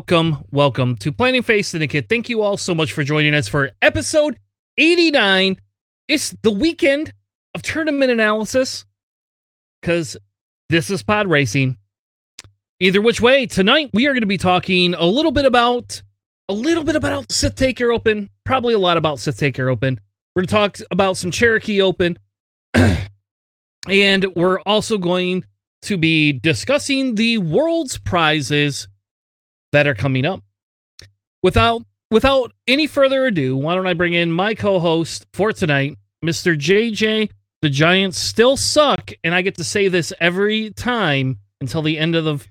welcome, welcome to Planning Phase Syndicate. Thank you all so much for joining us for episode 89. It's the weekend of tournament analysis because this is pod racing. Either which way, tonight we are going to be talking a little bit about a little bit about Sith Taker Open, probably a lot about Sith Taker Open. We're going to talk about some Cherokee Open, and we're also going to be discussing the world's prizes that are coming up. Without without any further ado, why don't I bring in my co-host for tonight, Mr. JJ. The Giants still suck, and I get to say this every time until the end of the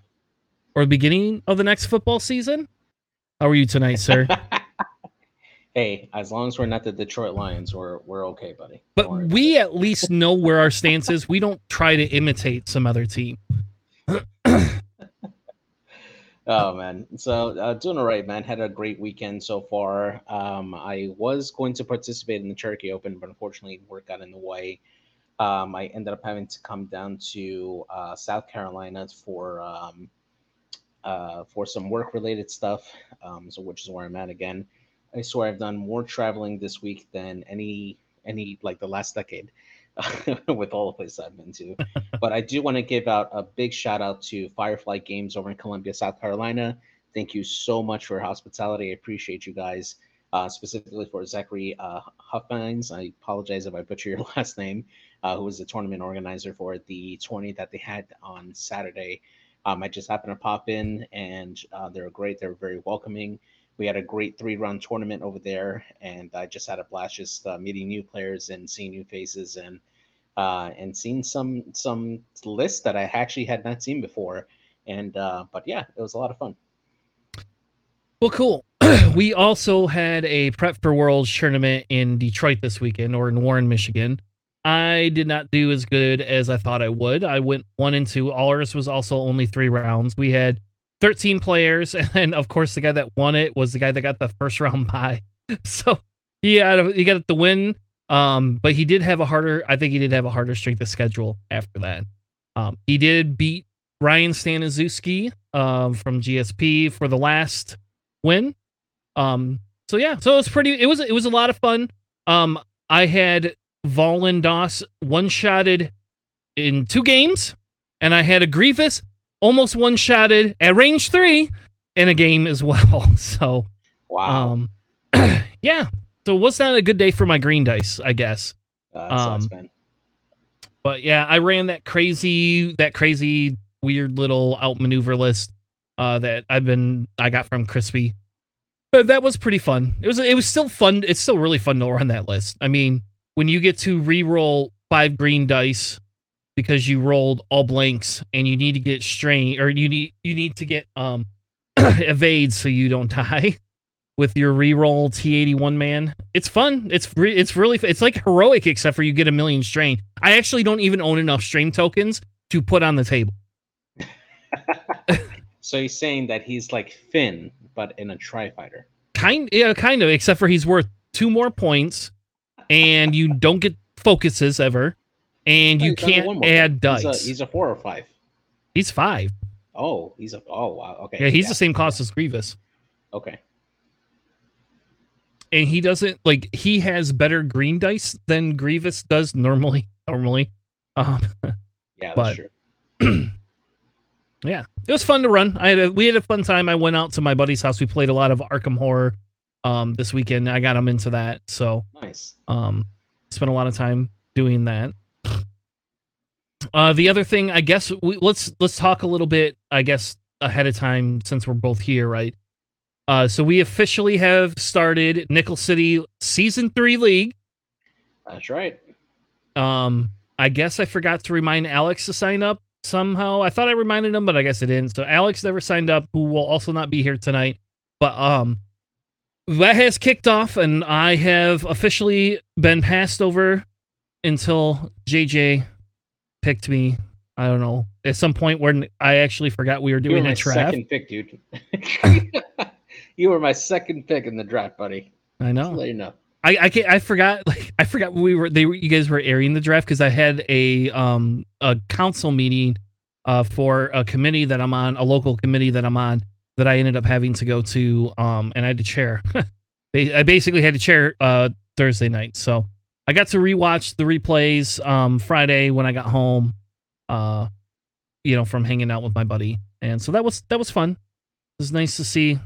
or the beginning of the next football season. How are you tonight, sir? hey, as long as we're not the Detroit Lions, we're we're okay, buddy. But we at least know where our stance is. We don't try to imitate some other team. oh man, so uh, doing all right, man. Had a great weekend so far. Um, I was going to participate in the Cherokee Open, but unfortunately, work got in the way. Um, I ended up having to come down to uh, South Carolina for um, uh, for some work related stuff. Um, so which is where I'm at again. I swear I've done more traveling this week than any any like the last decade with all the places I've been to. but I do want to give out a big shout out to Firefly Games over in Columbia, South Carolina. Thank you so much for your hospitality. I appreciate you guys. Uh, specifically for Zachary uh, Huffines. I apologize if I butcher your last name, uh, who was the tournament organizer for the 20 that they had on Saturday. Um, I just happened to pop in and uh, they were great. They were very welcoming we had a great three round tournament over there, and I just had a blast just uh, meeting new players and seeing new faces and uh, and seeing some some lists that I actually had not seen before. And uh, but yeah, it was a lot of fun. Well, cool. we also had a prep for worlds tournament in Detroit this weekend, or in Warren, Michigan. I did not do as good as I thought I would. I went one and two. Ours was also only three rounds. We had 13 players, and of course the guy that won it was the guy that got the first round bye. So he had he got the win. Um, but he did have a harder. I think he did have a harder strength of schedule after that. Um, he did beat Ryan Staniszewski um, from GSP for the last win. Um, so yeah, so it was pretty. It was it was a lot of fun. Um, I had Valen one shotted in two games, and I had a Grievous almost one shotted at range three in a game as well. So, wow. Um, yeah. So, was that a good day for my green dice? I guess. Uh, um, but yeah, I ran that crazy, that crazy, weird little outmaneuver list uh, that I've been, I got from Crispy. But that was pretty fun. It was, it was still fun. It's still really fun to run that list. I mean, when you get to re-roll five green dice because you rolled all blanks and you need to get strain or you need you need to get um evade so you don't die with your reroll T81 man. It's fun. It's re- it's really it's like heroic except for you get a million strain. I actually don't even own enough strain tokens to put on the table. so he's saying that he's like Finn but in a tri fighter. Kind yeah, kind of except for he's worth two more points and you don't get focuses ever and you can't add dice. He's a, he's a, four or five. He's five. Oh, he's a oh wow okay. Yeah, he's yeah. the same cost as Grievous. Okay. And he doesn't like he has better green dice than Grievous does normally. Normally, um, yeah, that's but, true. yeah, it was fun to run. I had a, we had a fun time. I went out to my buddy's house. We played a lot of Arkham Horror um this weekend. I got him into that. So nice. Um, spent a lot of time doing that. Uh, the other thing, I guess, we, let's let's talk a little bit. I guess ahead of time since we're both here, right? Uh, so we officially have started Nickel City Season Three League. That's right. Um, I guess I forgot to remind Alex to sign up somehow. I thought I reminded him, but I guess I didn't. So Alex never signed up, who will also not be here tonight. But um, that has kicked off, and I have officially been passed over until JJ picked me. I don't know at some point when I actually forgot we were doing a draft. Second pick, dude. you were my second pick in the draft, buddy. I know. let you know. I I, can't, I forgot like I forgot we were they were you guys were airing the draft because I had a um a council meeting uh for a committee that I'm on a local committee that I'm on that I ended up having to go to, um, and I had to chair. I basically had to chair uh, Thursday night, so I got to rewatch the replays um, Friday when I got home. Uh, you know, from hanging out with my buddy, and so that was that was fun. It was nice to see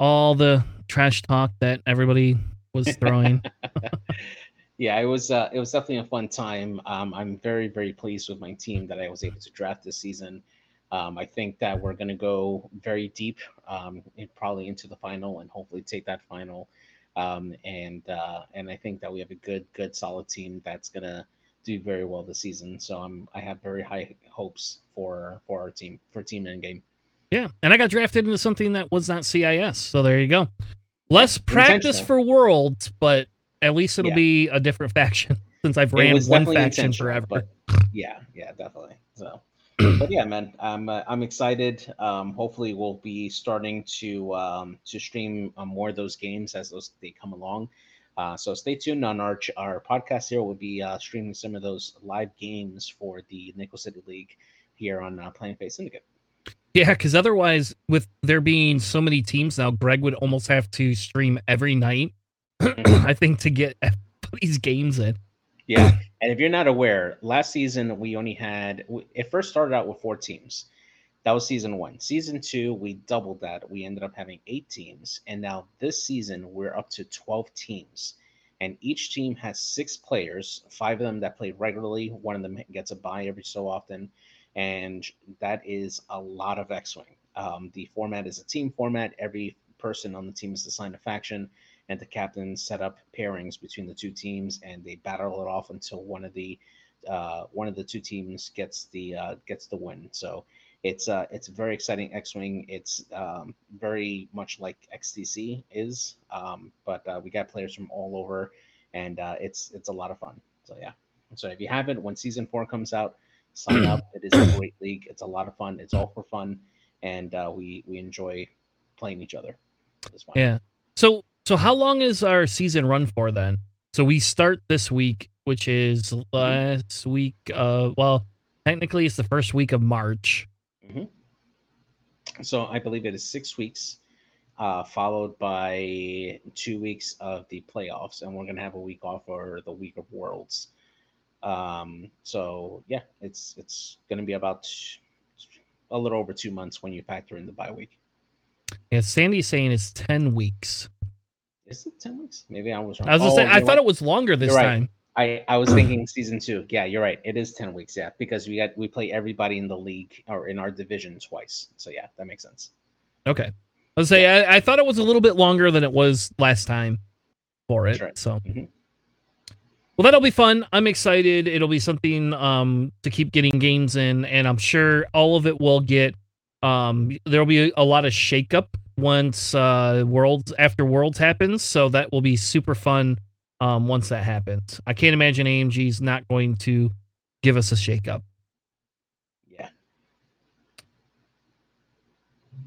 all the trash talk that everybody was throwing. yeah, it was uh, it was definitely a fun time. Um, I'm very very pleased with my team that I was able to draft this season. Um, I think that we're going to go very deep, um, probably into the final, and hopefully take that final. Um, and uh, and I think that we have a good, good, solid team that's to do very well this season. So I'm I have very high hopes for for our team for Team Endgame. Yeah, and I got drafted into something that was not CIS, so there you go. Less practice for Worlds, but at least it'll yeah. be a different faction since I've ran one faction forever. But yeah, yeah, definitely. So but yeah, man, I'm uh, I'm excited. Um, hopefully, we'll be starting to um, to stream uh, more of those games as those they come along. Uh, so stay tuned on our our podcast here. We'll be uh, streaming some of those live games for the Nickel City League here on uh, Planning Phase Syndicate. Yeah, because otherwise, with there being so many teams now, Greg would almost have to stream every night. Mm-hmm. I think to get these games in. Yeah, and if you're not aware, last season we only had it first started out with four teams. That was season one. Season two, we doubled that. We ended up having eight teams, and now this season we're up to twelve teams, and each team has six players. Five of them that play regularly. One of them gets a bye every so often, and that is a lot of X-wing. Um, the format is a team format. Every person on the team is assigned a faction and the captain set up pairings between the two teams, and they battle it off until one of the uh, one of the two teams gets the uh, gets the win. So it's uh, it's very exciting X-wing. It's um, very much like XTC is, um, but uh, we got players from all over, and uh, it's it's a lot of fun. So yeah. So if you haven't, when season four comes out, sign up. It is a great league. It's a lot of fun. It's all for fun, and uh, we we enjoy playing each other. Yeah. So so how long is our season run for then? So we start this week, which is last week. Uh, well, technically it's the first week of March. Mm-hmm. So I believe it is six weeks, uh, followed by two weeks of the playoffs, and we're gonna have a week off for the week of Worlds. Um, so yeah, it's it's gonna be about a little over two months when you factor in the bye week. Yeah, Sandy's saying it's ten weeks. Is it ten weeks? Maybe I was wrong. I was oh, say, I thought it was longer this right. time. I, I was thinking season two. Yeah, you're right. It is ten weeks. Yeah, because we got we play everybody in the league or in our division twice. So yeah, that makes sense. Okay. I was say yeah. I, I, thought it was a little bit longer than it was last time for it. Right. So. Mm-hmm. Well, that'll be fun. I'm excited. It'll be something um, to keep getting games in, and I'm sure all of it will get. Um, there'll be a lot of shakeup once uh worlds after worlds happens so that will be super fun um once that happens. I can't imagine amg's not going to give us a shake up yeah.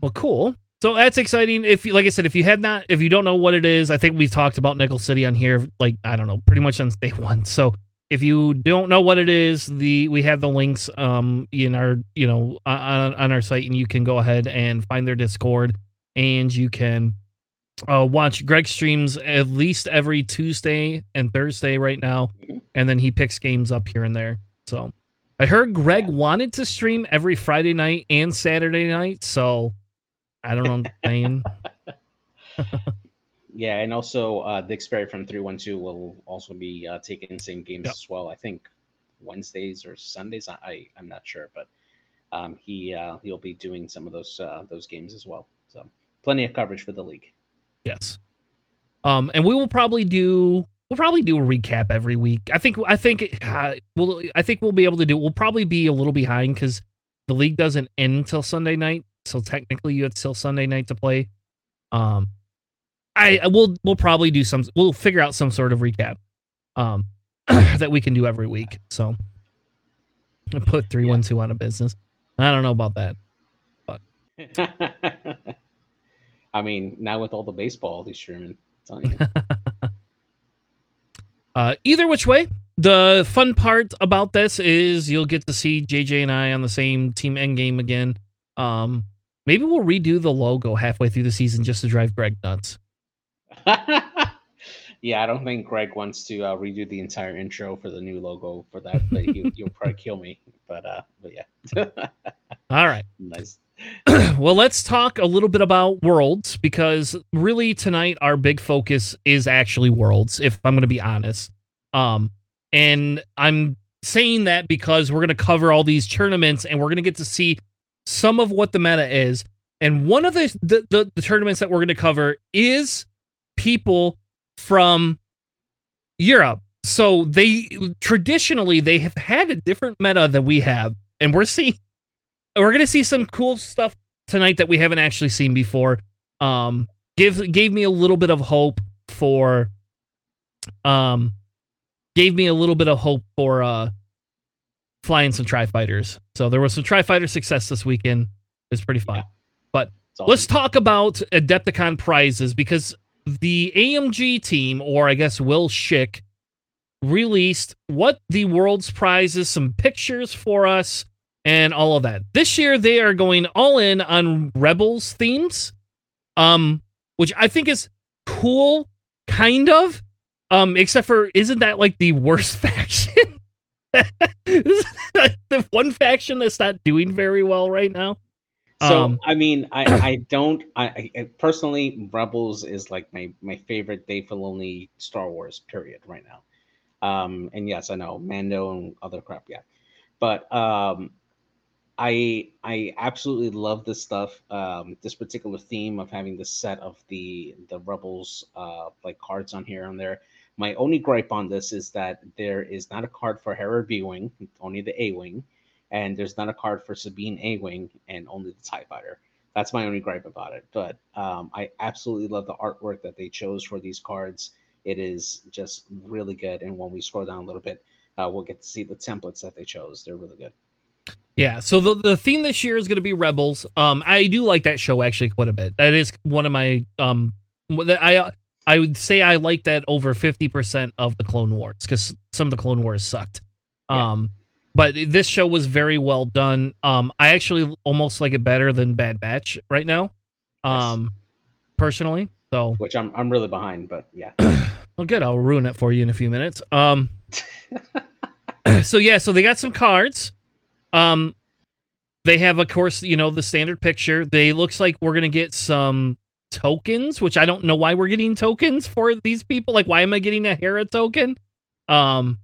Well cool. So that's exciting. If you like i said if you had not if you don't know what it is i think we've talked about nickel city on here like i don't know pretty much on day one. So if you don't know what it is the we have the links um in our you know on, on our site and you can go ahead and find their discord and you can uh, watch Greg streams at least every Tuesday and Thursday right now, and then he picks games up here and there. So I heard Greg wanted to stream every Friday night and Saturday night, so I don't know. yeah, and also uh, Dick Sperry from three one two will also be uh, taking same games yep. as well. I think Wednesdays or Sundays. I, I am not sure, but um, he uh, he'll be doing some of those uh, those games as well. So plenty of coverage for the league. Yes. Um, and we will probably do we'll probably do a recap every week. I think I think uh, we'll I think we'll be able to do. We'll probably be a little behind because the league doesn't end until Sunday night, so technically you have till Sunday night to play. Um, I we'll we'll probably do some. We'll figure out some sort of recap, um, that we can do every week. So, I put three one two on a business. I don't know about that, but. I mean, now with all the baseball he's streaming, uh, either which way, the fun part about this is you'll get to see JJ and I on the same team end game again. Um, maybe we'll redo the logo halfway through the season just to drive Greg nuts. yeah, I don't think Greg wants to uh, redo the entire intro for the new logo for that. But he, will probably kill me. But uh, but yeah. All right. Nice. well, let's talk a little bit about Worlds because really tonight our big focus is actually Worlds. If I'm going to be honest, um, and I'm saying that because we're going to cover all these tournaments and we're going to get to see some of what the meta is. And one of the the, the, the tournaments that we're going to cover is people from Europe. So they traditionally they have had a different meta than we have, and we're seeing we're gonna see some cool stuff tonight that we haven't actually seen before. Um, give gave me a little bit of hope for, um, gave me a little bit of hope for uh flying some tri fighters. So there was some tri fighter success this weekend. It's pretty fun. Yeah. But awesome. let's talk about Adepticon prizes because the AMG team, or I guess Will Schick, released what the world's prize is, some pictures for us, and all of that. This year they are going all in on Rebels themes, um, which I think is cool, kind of. Um, except for isn't that like the worst faction? the one faction that's not doing very well right now. So um, I mean, I I don't I, I, personally Rebels is like my my favorite Dave Filoni Star Wars period right now. Um, and yes, I know Mando and other crap, yeah, but um, I I absolutely love this stuff. Um, this particular theme of having the set of the the Rebels uh like cards on here and there. My only gripe on this is that there is not a card for Hera B wing, only the A wing and there's not a card for Sabine A Wing and only the TIE Fighter. That's my only gripe about it. But um, I absolutely love the artwork that they chose for these cards. It is just really good. And when we scroll down a little bit, uh, we'll get to see the templates that they chose. They're really good. Yeah, so the, the theme this year is going to be Rebels. Um, I do like that show actually quite a bit. That is one of my um, I I would say I like that over fifty percent of the Clone Wars because some of the Clone Wars sucked. Yeah. Um, but this show was very well done. Um, I actually almost like it better than Bad Batch right now. Um, yes. personally, so which I'm I'm really behind, but yeah. well, good. I'll ruin it for you in a few minutes. Um, so yeah, so they got some cards. Um, they have, of course, you know, the standard picture. They looks like we're gonna get some tokens, which I don't know why we're getting tokens for these people. Like, why am I getting a Hera token? Um,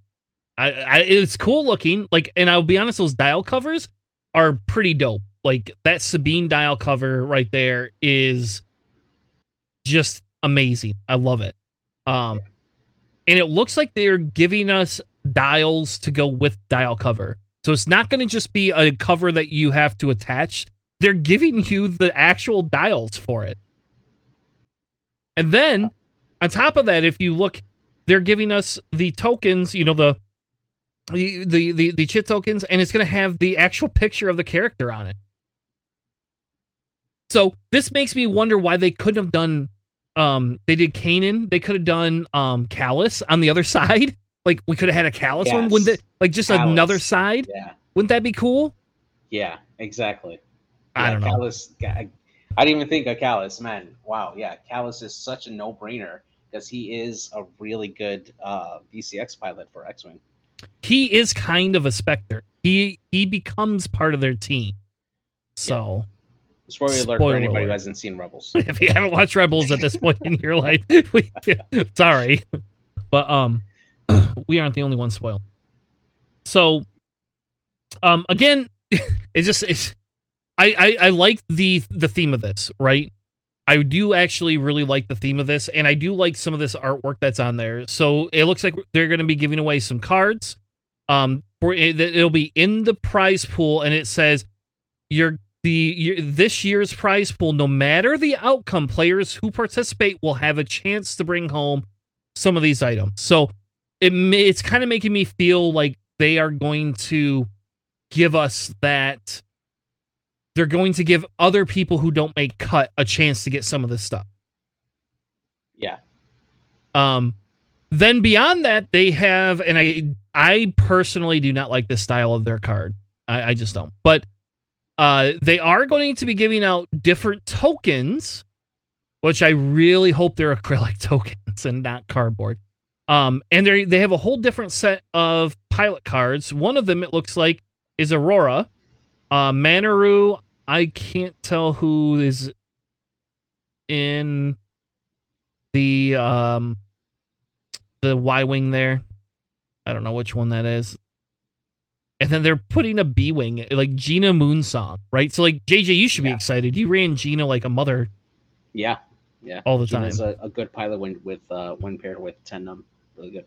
I, I, it's cool looking. Like, and I'll be honest, those dial covers are pretty dope. Like that Sabine dial cover right there is just amazing. I love it. Um, and it looks like they're giving us dials to go with dial cover. So it's not going to just be a cover that you have to attach. They're giving you the actual dials for it. And then on top of that, if you look, they're giving us the tokens, you know, the the the the, the chit tokens, and it's going to have the actual picture of the character on it. So this makes me wonder why they couldn't have done. Um, they did Kanan. They could have done um Kallus on the other side. Like we could have had a Kallus yes. one. Wouldn't it? Like just Kallus. another side. Yeah. Wouldn't that be cool? Yeah, exactly. I don't know. Kallus. I, I didn't even think of Kallus. Man, wow. Yeah, Kallus is such a no-brainer because he is a really good uh, VCX pilot for X-wing he is kind of a specter. He he becomes part of their team. So yeah. Spoiler, alert for anybody alert. who hasn't seen Rebels. if you haven't watched Rebels at this point in your life, we, sorry, but um, we aren't the only ones spoiled. So, um, again, it's just it's I, I I like the the theme of this, right? I do actually really like the theme of this, and I do like some of this artwork that's on there. So it looks like they're going to be giving away some cards. Um, for it, it'll be in the prize pool, and it says your the your, this year's prize pool. No matter the outcome, players who participate will have a chance to bring home some of these items. So it it's kind of making me feel like they are going to give us that they're going to give other people who don't make cut a chance to get some of this stuff. Yeah. Um then beyond that, they have and I I personally do not like the style of their card. I, I just don't. But Uh, they are going to be giving out different tokens, which I really hope they're acrylic tokens and not cardboard. Um, and they they have a whole different set of pilot cards. One of them it looks like is Aurora. Uh, Manaru, I can't tell who is in the um the Y wing there. I don't know which one that is. And then they're putting a B wing, like Gina Moonsong, right? So like JJ, you should be Yeah. excited. You ran Gina like a mother Yeah, yeah. all the time. Gina's a, a good pilot when with uh, when paired with Ten Numb. Really good.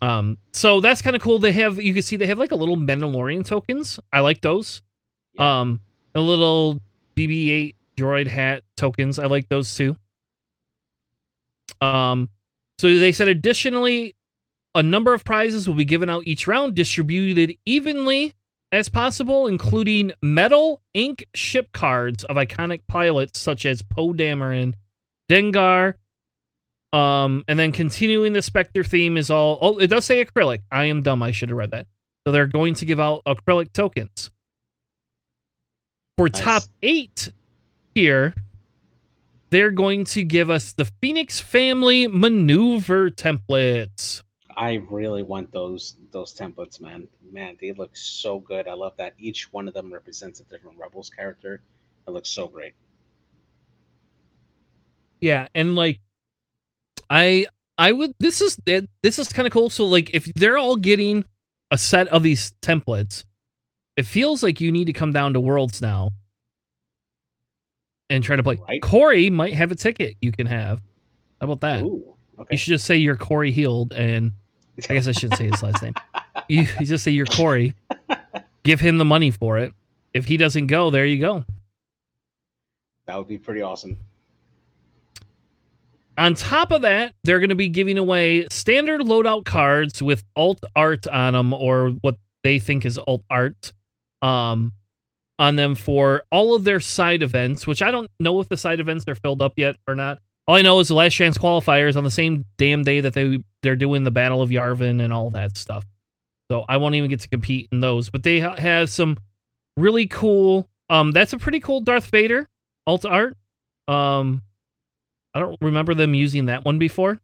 Um, so that's kind of cool. They have you can see they have like a little Mandalorian tokens. I like those. Yeah. Um, a little BB-8 droid hat tokens. I like those too. Um, so they said additionally, a number of prizes will be given out each round, distributed evenly as possible, including metal ink ship cards of iconic pilots such as Poe Dameron, Dengar. Um, and then continuing the Spectre theme is all. Oh, it does say acrylic. I am dumb. I should have read that. So they're going to give out acrylic tokens. For Nice. top eight here, they're going to give us the Phoenix Family maneuver templates. I really want those those templates, man. Man, they look so good. I love that each one of them represents a different Rebels character. It looks so great. Yeah, and like I I would this is this is kind of cool. So like if they're all getting a set of these templates, it feels like you need to come down to Worlds now and try to play. Right. Corey might have a ticket you can have. How about that? Ooh, okay. You should just say you're Corey Healed, and I guess I shouldn't say his last name. You, you just say you're Corey. Give him the money for it. If he doesn't go, there you go. that would be pretty awesome. On top of that, they're going to be giving away standard loadout cards with alt art on them, or what they think is alt art, um, on them for all of their side events. Which I don't know if the side events are filled up yet or not. All I know is the last chance qualifiers on the same damn day that they they're doing the Battle of Yavin and all that stuff. So I won't even get to compete in those. But they ha- have some really cool. Um, that's a pretty cool Darth Vader alt art. Um, I don't remember them using that one before.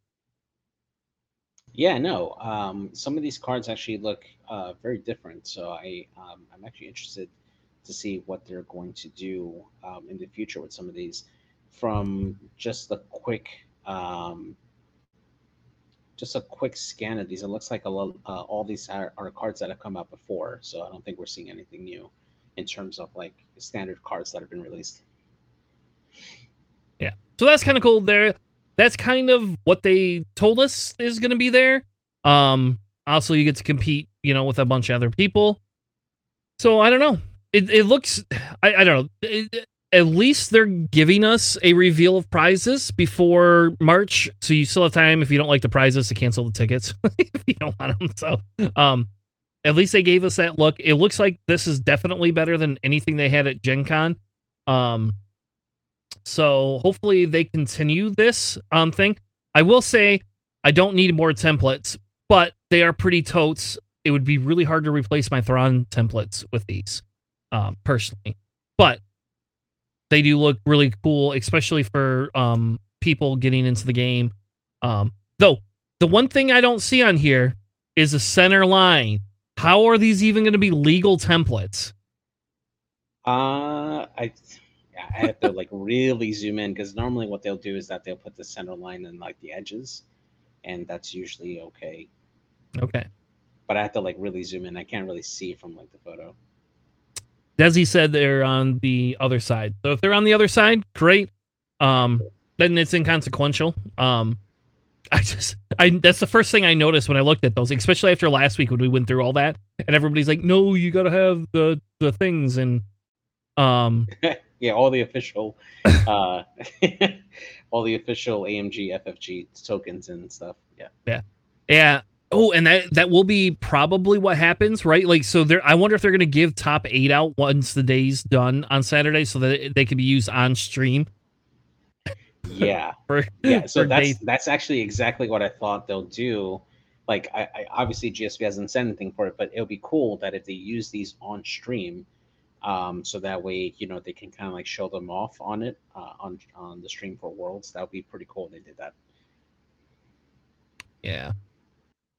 Yeah, no. Um, some of these cards actually look uh, very different. So I um, I'm actually interested to see what they're going to do um, in the future with some of these. From just the quick, um, just a quick scan of these, it looks like a lot. Uh, all these are, are cards that have come out before. So I don't think we're seeing anything new in terms of like standard cards that have been released. So that's kind of cool. There, that's kind of what they told us is going to be there. Um, also, you get to compete, you know, with a bunch of other people. So I don't know. It it looks. I I don't know. It- at least they're giving us a reveal of prizes before March, so you still have time if you don't like the prizes to cancel the tickets if you don't want them. So, um, at least they gave us that look. It looks like this is definitely better than anything they had at Gen Con. Um, so hopefully they continue this um thing. I will say I don't need more templates, but they are pretty totes. It would be really hard to replace my Thrawn templates with these, um, personally. But they do look really cool, especially for um people getting into the game. Um, though the one thing I don't see on here is a center line. How are these even going to be legal templates? Uh, I I have to like really zoom in because normally what they'll do is that they'll put the center line in like the edges, and that's usually okay. Okay. But I have to like really zoom in. I can't really see from like the photo. Desi said they're on the other side. So if they're on the other side, great. Um, then it's inconsequential. Um, I just, I that's the first thing I noticed when I looked at those, especially after last week when we went through all that, and everybody's like, "No, you gotta have the the things," and um, Yeah, all the official, uh, all the official AMG FFG tokens and stuff. Yeah. yeah. yeah. Oh, and that that will be probably what happens, right? Like, so there. I wonder if they're gonna give top eight out once the day's done on Saturday, so that they can be used on stream. Yeah. For, yeah so that's day- that's actually exactly what i thought they'll do like I, I obviously gsp hasn't said anything for it but it would be cool that if they use these on stream Um, so that way, you know, they can kind of like show them off on it uh, on on the stream for Worlds. That would be pretty cool. If they did that. Yeah.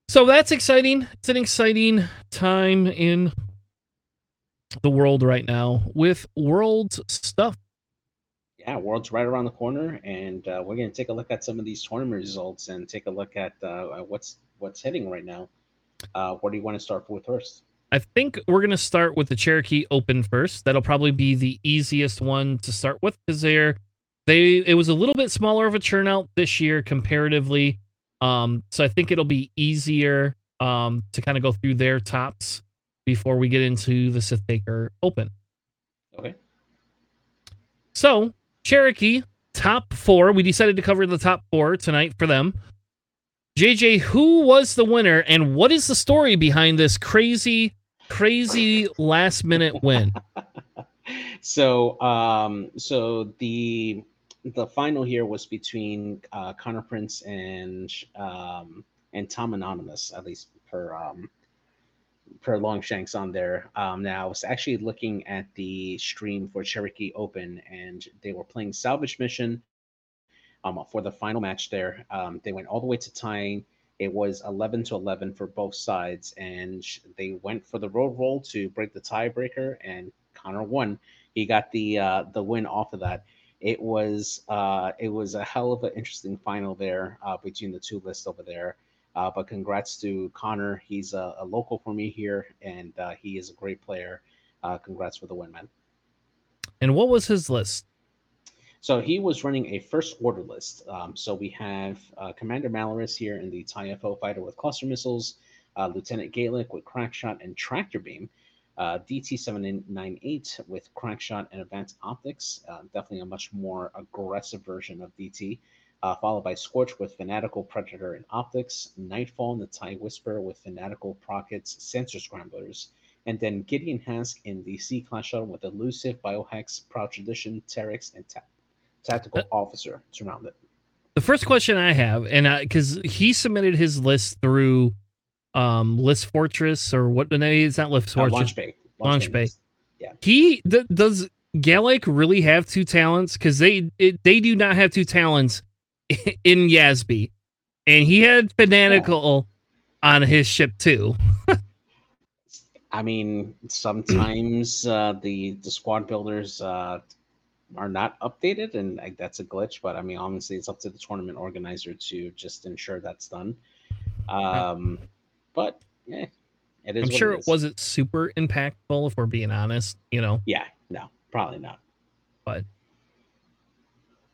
So that's exciting. It's an exciting time in the world right now with Worlds stuff. Yeah, Worlds right around the corner, and uh, we're going to take a look at some of these tournament results and take a look at uh, what's what's hitting right now. Uh, what do you want to start with first? I think we're going to start with the Cherokee Open first. That'll probably be the easiest one to start with because they're they it was a little bit smaller of a turnout this year comparatively. Um, so I think it'll be easier um, to kind of go through their tops before we get into the Sith Baker Open. Okay. So Cherokee top four. We decided to cover the top four tonight for them. JJ, who was the winner, and what is the story behind this crazy, crazy last minute win? so, um, so the the final here was between uh, Connor Prince and um, and Tom Anonymous, at least per um, per Longshanks on there. Um, now I was actually looking at the stream for Cherokee Open, and they were playing Salvage Mission um, for the final match there. Um, they went all the way to tying. It was 11 to 11 for both sides, and they went for the road roll to break the tiebreaker, and Connor won. He got the uh, the win off of that. It was uh, it was a hell of an interesting final there uh, between the two lists over there. Uh, but congrats to Connor. He's a, a, local for me here, and uh, he is a great player. Uh, congrats for the win, man. And what was his list? So he was running a first order list. Um, so we have uh, Commander Malarus here in the TIE FO fighter with cluster missiles, uh, Lieutenant Gaelic with crackshot and tractor beam, uh, DT798 with crackshot and advanced optics, uh, definitely a much more aggressive version of DT, uh, followed by Scorch with fanatical predator and optics, Nightfall and the TIE Whisper with fanatical prockets, sensor scramblers, and then Gideon Hask in the C class shuttle with elusive biohex, proud tradition, Terex, and tap tactical uh, officer surrounded. The first question I have, and because he submitted his list through um List Fortress or what the name is not List uh, Fortress. Uh, Launch Bay. Launch, Launch Bay. Bay. Yeah. He th- does Gallic really have two talents? Because they it, they do not have two talents in YASB, and he had fanatical yeah. on his ship too. I mean, sometimes uh, the the squad builders uh, are not updated, and like, that's a glitch. But I mean, honestly, it's up to the tournament organizer to just ensure that's done. Um, but yeah, it is. I'm sure it, it wasn't super impactful, if we're being honest. You know. Yeah. No, probably not. But.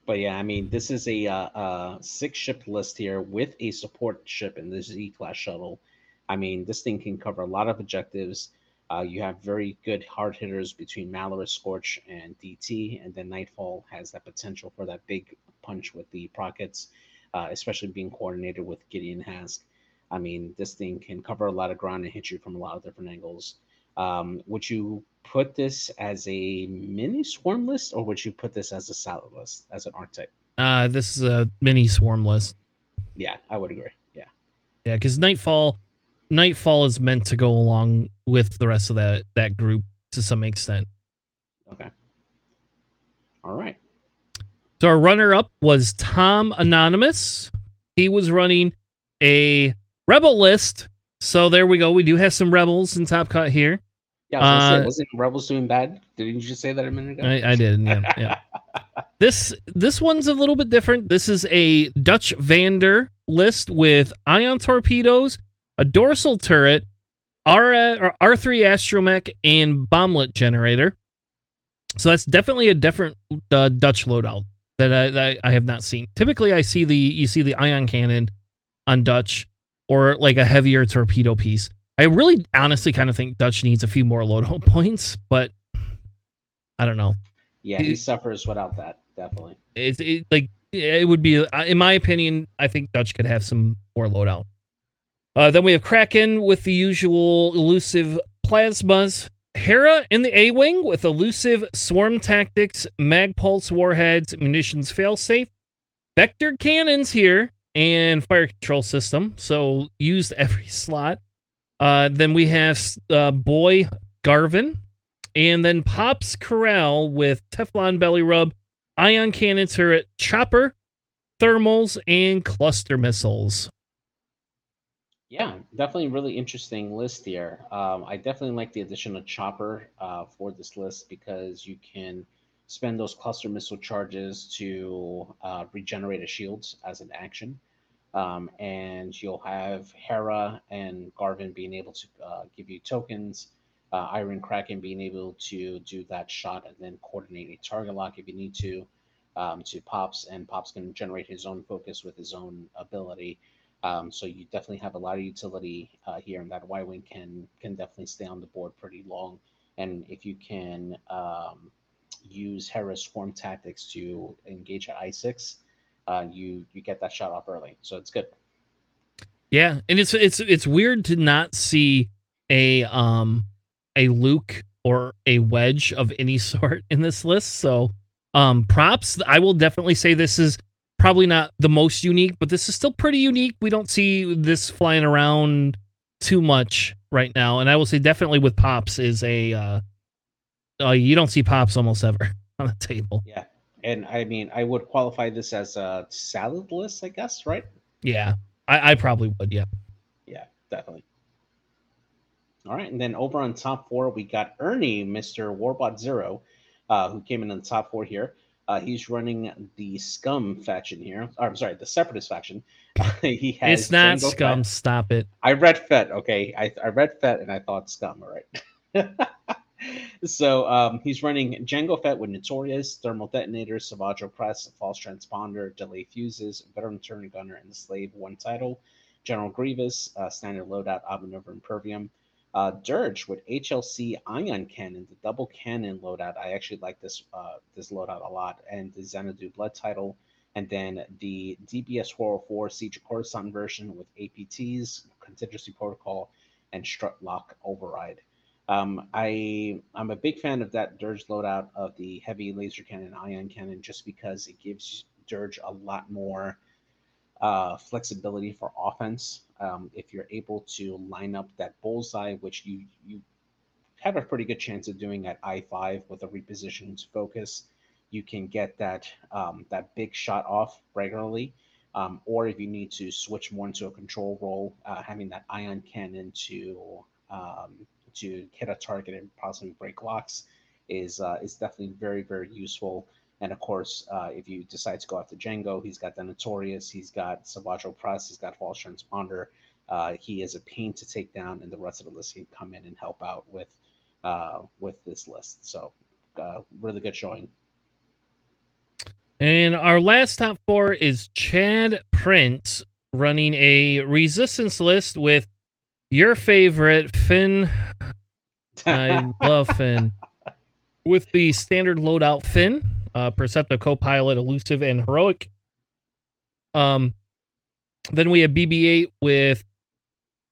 But yeah, I mean, this is a, uh, uh, six ship list here with a support ship in the Z class shuttle. I mean, this thing can cover a lot of objectives. Uh, you have very good hard hitters between Malarus, Scorch, and DT, and then Nightfall has that potential for that big punch with the Prockets, uh, especially being coordinated with Gideon Hask. I mean, this thing can cover a lot of ground and hit you from a lot of different angles. Um, would you put this as a mini swarm list, or would you put this as a salad list, as an archetype? Uh, this is a mini swarm list. Yeah, I would agree. Yeah, yeah, because Nightfall Nightfall is meant to go along with the rest of that that group to some extent. Okay. All right. So our runner up was Tom Anonymous. He was running a rebel list. So there we go. We do have some rebels in Top Cut here. Yeah, was uh, wasn't Rebels doing bad? Didn't you just say that a minute ago? I, I did. Yeah, yeah. this this one's a little bit different. This is a Dutch Vander list with ion torpedoes, a dorsal turret, R R3 astromech, and bomblet generator. So that's definitely a different uh, Dutch loadout that I, that I have not seen. Typically, I see the you see the ion cannon on Dutch or like a heavier torpedo piece. I really honestly kind of think Dutch needs a few more loadout points, but I don't know. Yeah, he it, suffers without that. Definitely. It's it, like it would be, in my opinion, I think Dutch could have some more loadout. Uh, then we have Kraken with the usual elusive plasmas. Hera in the A Wing with elusive swarm tactics, mag pulse warheads, munitions failsafe. Vector cannons here and fire control system. So used every slot. Uh, then we have uh, Boy Garvin And then Pops Krail with Tierfon Belly Run, Ion Cannon Turret, Chopper, Thermals, and Cluster Missiles. Yeah, definitely really interesting list here. Um, I definitely like the addition of Chopper uh, for this list because you can spend those cluster missile charges to uh, regenerate a shield as an action. Um, and you'll have Hera and Garvin being able to uh, give you tokens, uh, Iron Kraken being able to do that shot and then coordinate a target lock if you need to, um, to Pops, and Pops can generate his own focus with his own ability. Um, so you definitely have a lot of utility uh, here, and that Y wing can can definitely stay on the board pretty long. And if you can um, use Hera's swarm tactics to engage at I six, uh, you you get that shot off early. So it's good. Yeah, and it's it's it's weird to not see a um a Luke or a Wedge of any sort in this list. So um props. I will definitely say this is probably not the most unique, but this is still pretty unique. We don't see this flying around too much right now, and I will say definitely with pops is a uh, uh you don't see pops almost ever on the table. Yeah, and I mean I would qualify this as a salad list, I guess, right? Yeah, I, I probably would. Yeah, yeah, definitely. All right, and then over on top four, we got Ernie, Mister Warbot Zero, uh, who came in on the top four here. Uh, he's running the Scum faction here. Or, I'm sorry, the Separatist faction. he has. It's not Jango Scum. Fett. Stop it. I read Fett. Okay, I, I read Fett and I thought Scum. All right. so um, he's running Jango Fett with Notorious, Thermal Detonator, Savage Opress, False Transponder, Delay Fuses, Veteran Turn Gunner, and Slave One title. General Grievous, uh, Standard Loadout, Obmaneuver, Impervium. Uh, Dirge with HLC ion cannon, the double cannon loadout. I actually like this uh, this loadout a lot, and the Xanadu blood title, and then the DBS 404 Siege of Coruscant version with APTs, contingency protocol, and strut lock override. Um, I I'm a big fan of that Dirge loadout of the heavy laser cannon ion cannon just because it gives Dirge a lot more uh, flexibility for offense. Um, if you're able to line up that bullseye, which you you have a pretty good chance of doing at I5 with a repositioned focus, you can get that um, that big shot off regularly. Um, or if you need to switch more into a control role, uh, having that ion cannon to um, to hit a target and possibly break locks is uh, is definitely very very useful. And of course, uh, if you decide to go after Jango, he's got the Notorious, he's got Savage Opress, he's got False Transponder. Uh, he is a pain to take down, and the rest of the list can come in and help out with uh, with this list. So, uh, really good showing. And our last top four is Chad Prince running a resistance list with your favorite Finn. I love Finn. With the standard loadout Finn, uh, Perceptive, Co-Pilot, Elusive, and Heroic. Um, then we have BB-8 with,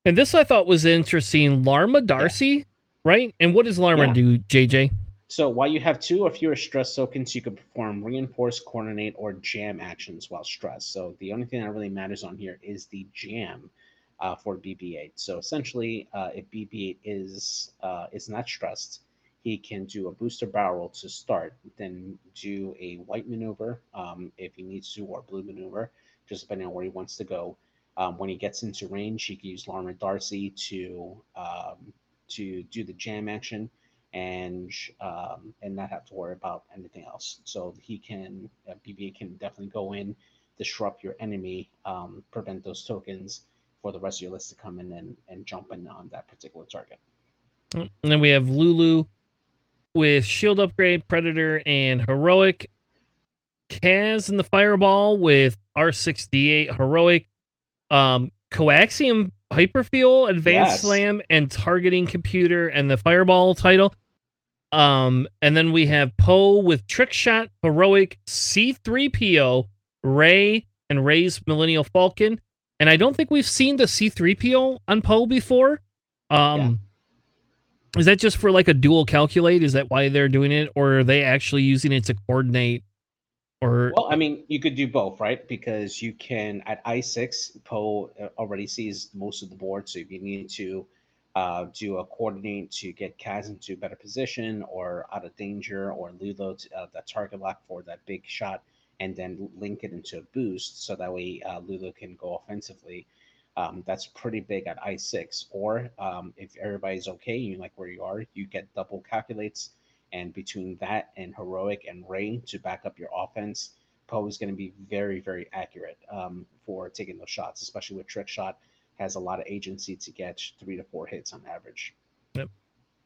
and this I thought was interesting. Larma D'Acy, yeah. right? And what does Larma yeah. do, JJ? So while you have two or fewer stress tokens, you can perform reinforce, coordinate, or jam actions while stressed. So the only thing that really matters on here is the jam uh, for BB-8. So essentially, uh, if BB-8 is uh, is not stressed, he can do a booster barrel to start, then do a white maneuver um, if he needs to, or blue maneuver, just depending on where he wants to go. Um, when he gets into range, he can use Larma D'Acy to um, to do the jam action and um, and not have to worry about anything else. So he can uh, BB can definitely go in, disrupt your enemy, um, prevent those tokens for the rest of your list to come in and, and jump in on that particular target. And then we have L'ulo with Shield Upgrade, Predator, and Heroic. Kaz and the Fireball with R6D8 Heroic. Um, Coaxium Hyperfuel, Advanced yes. Slam, and Targeting Computer, and the Fireball title. Um, and then we have Poe with Trick Shot, Heroic, C3PO, Rey, and Rey's Millennium Falcon. And I don't think we've seen the C3PO on Poe before. Um, is that just for like a dual calculate? Is that why they're doing it, or are they actually using it to coordinate? Or well, I mean, you could do both, right? Because you can at I six, Poe uh, already sees most of the board, so if you need to uh, do a coordinate to get Kaz into a better position or out of danger, or L'ulo to, uh, that target lock for that big shot, and then link it into a boost so that way uh, can go offensively. Um, that's pretty big at I6. Or um, if everybody's okay, you like where you are, you get double calculates. And between that and Heroic and Rain to back up your offense, Poe is going to be very, very accurate um, for taking those shots, especially with Trick Shot. Has a lot of agency to get three to four hits on average. Yep.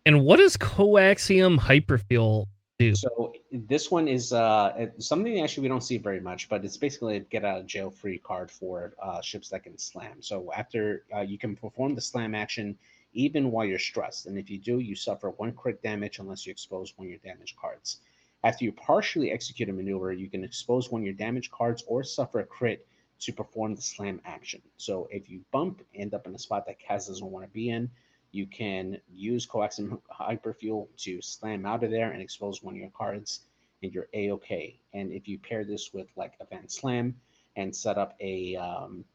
And what does coaxium hyperfuel So this one is uh, something actually we don't see very much, but it's basically a get out of jail free card for uh, ships that can slam. So after uh, you can perform the slam action even while you're stressed, and if you do, you suffer one crit damage unless you expose one of your damage cards. After you partially execute a maneuver, you can expose one of your damage cards or suffer a crit to perform the slam action. So if you bump, end up in a spot that Kaz doesn't want to be in, you can use coaxium hyperfuel to slam out of there and expose one of your cards, and you're a okay. And if you pair this with like Advanced Slam and set up a um,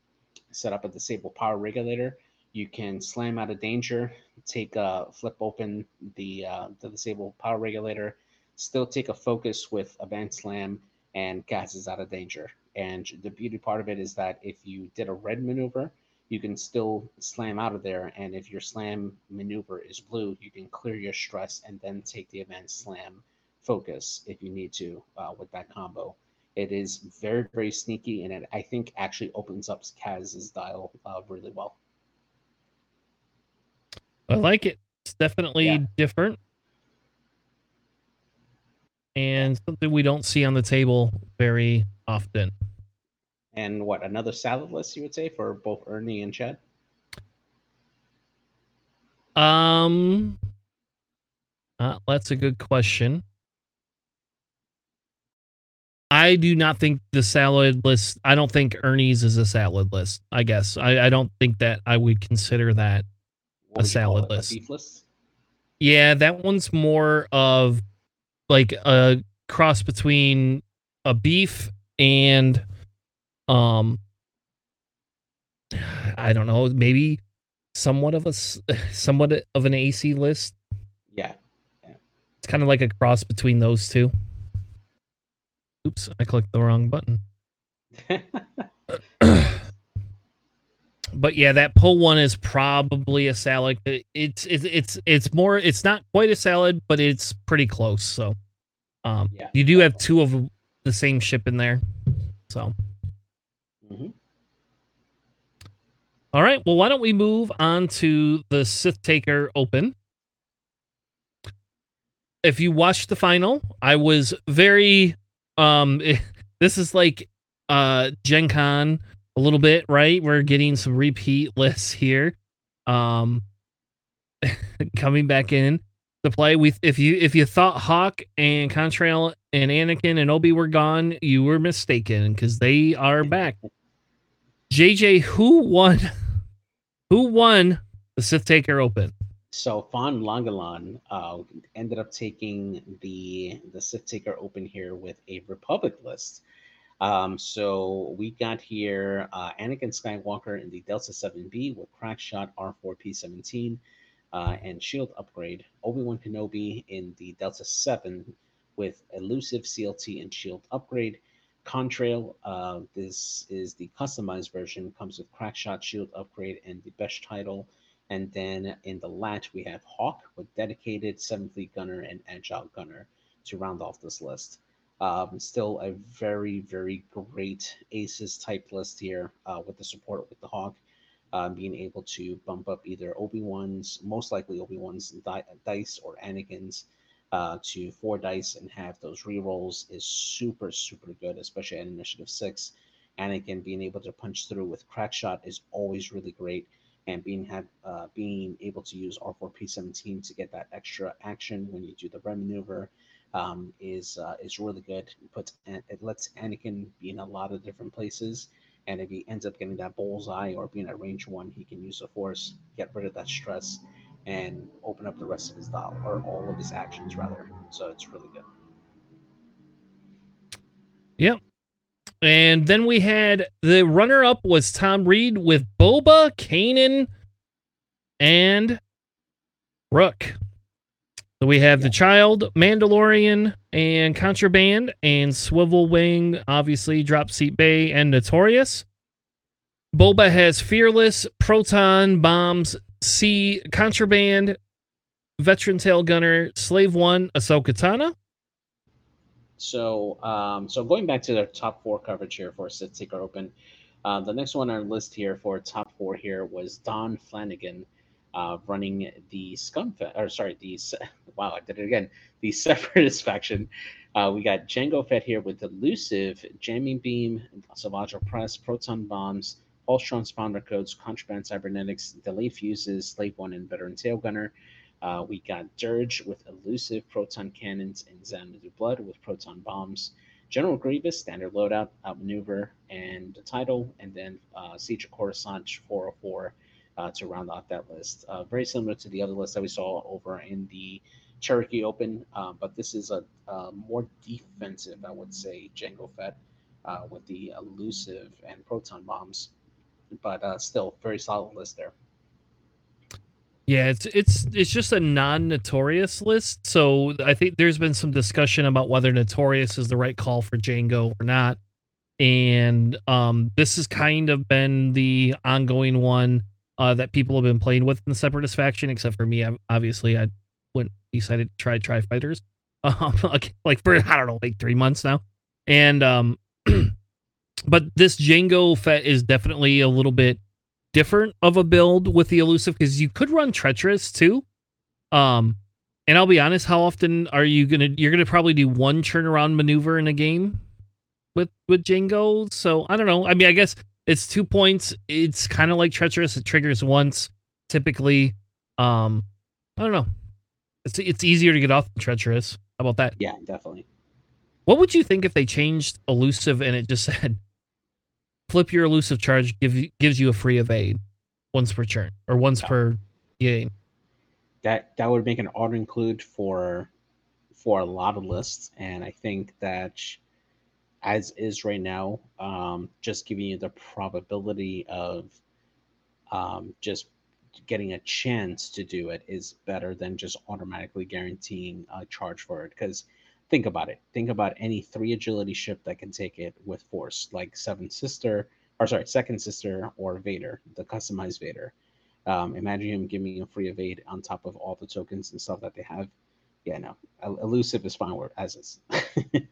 set up a disable power regulator, you can slam out of danger, take a flip open the uh, the disable power regulator, still take a focus with Advanced Slam, and Kaz is out of danger. And the beauty part of it is that if you did a red maneuver, you can still slam out of there. And if your slam maneuver is blue, you can clear your stress and then take the Advanced Slam focus if you need to uh, with that combo. It is very, very sneaky, and it I think actually opens up Kaz's dial uh, really well. I like it. It's definitely yeah. different and something we don't see on the table very often. And what another salad list you would say for both Ernie and Chad? Um, uh, that's a good question. I do not think the salad list. I don't think Ernie's is a salad list. I guess I, I don't think that I would consider that a salad list. A list. Yeah, that one's more of like a cross between a beef and um I don't know, maybe somewhat of a somewhat of an AC list. Yeah. yeah. It's kind of like a cross between those two. Oops, I clicked the wrong button. but yeah, that pull one is probably a salad. It's it's it's it's more. It's not quite a salad, but it's pretty close. So, um, yeah. you do have two of the same ship in there. So, mm-hmm. All right. Well, why don't we move on to the Sith Taker Open? If you watched the final, I was very. Um, this is like uh Gen Con a little bit, right? We're getting some repeat lists here. Um coming back in to play. We if you if you thought Hawk and Contrail and Anakin and Obi were gone, you were mistaken because they are back. JJ, who won who won the Sith Taker Open? So Fon Langalan uh, ended up taking the the Sith Taker Open here with a Republic list. Um, so we got here uh, Anakin Skywalker in the Delta 7B with Crackshot R4P17 uh, and Shield upgrade. Obi Wan Kenobi in the Delta 7 with Elusive CLT and Shield upgrade. Contrail, uh, this is the customized version, comes with Crackshot Shield upgrade and the best title. And then in the lat, we have Hawk with dedicated 7th Fleet Gunner and Agile Gunner to round off this list. Um, still a very, very great aces type list here uh, with the support with the Hawk. Um, being able to bump up either Obi-Wan's, most likely Obi-Wan's di- dice or Anakin's uh, to four dice and have those rerolls is super, super good, especially at Initiative 6. Anakin being able to punch through with crack shot is always really great. And being have uh, being able to use R4P17 to get that extra action when you do the red maneuver um, is uh, is really good. It puts it lets Anakin be in a lot of different places, and if he ends up getting that bullseye or being at range one, he can use the Force, get rid of that stress, and open up the rest of his dial or all of his actions rather. So it's really good. Yep. And then we had the runner up was Tom Reed with Boba, Kanan, and Rook. So we have the Child, Mandalorian, and Contraband, and Swivel Wing, obviously, Drop Seat Bay, and Notorious. Boba has Fearless, Proton, Bombs, C, Contraband, Veteran Tail Gunner, Slave One, Ahsoka Tano. So, um, so going back to the top four coverage here for Sith Seeker Open, uh, the next one on our list here for top four here was Don Flanagan, uh, running the Scum, or sorry, the wow, I did it again. The Separatist faction. Uh, we got Jango Fett here with Elusive, Jamming Beam, Savage Opress, Proton Bombs, Ultron Spawner Codes, Contraband Cybernetics, Delayed Fuses, Slave One, and Veteran Tail Gunner. Uh, we got Dirge with Elusive Proton Cannons and Xanadu Blood with Proton Bombs. General Grievous, standard loadout, outmaneuver, and the title, and then uh, Siege of Coruscant 404 uh, to round out that list. Uh, very similar to the other list that we saw over in the Cherokee Open, uh, but this is a, a, more defensive, I would say, Jango Fett uh, with the elusive and proton bombs, but uh, still very solid list there. Yeah, it's it's it's just a non-notorious list. So I think there's been some discussion about whether notorious is the right call for Jango or not. And um, this has kind of been the ongoing one uh, that people have been playing with in the separatist faction, except for me. Obviously, I went decided to try Tri Fighters, um, like for I don't know, like three months now, and um, but this Jango Fett is definitely a little bit different of a build with the elusive because you could run treacherous too. Um, and I'll be honest, how often are you gonna? You're gonna probably do one turnaround maneuver in a game with with Jango. So I don't know. I mean, I guess it's two points. It's kind of like treacherous. It triggers once typically. Um, I don't know. It's it's easier to get off than treacherous. How about that? Yeah, definitely. What would you think if they changed elusive and it just said flip your elusive charge give gives you a free evade once per turn or once per game? That that would make an auto include for for a lot of lists, and I think that as is right now, um, just giving you the probability of um, just getting a chance to do it is better than just automatically guaranteeing a charge for it. Because think about it. Think about any three agility ship that can take it with force, like Seven Sister, or sorry, Second Sister or Vader, the customized Vader. Um, imagine him giving a free evade on top of all the tokens and stuff that they have. Yeah, no, elusive is fine word as is.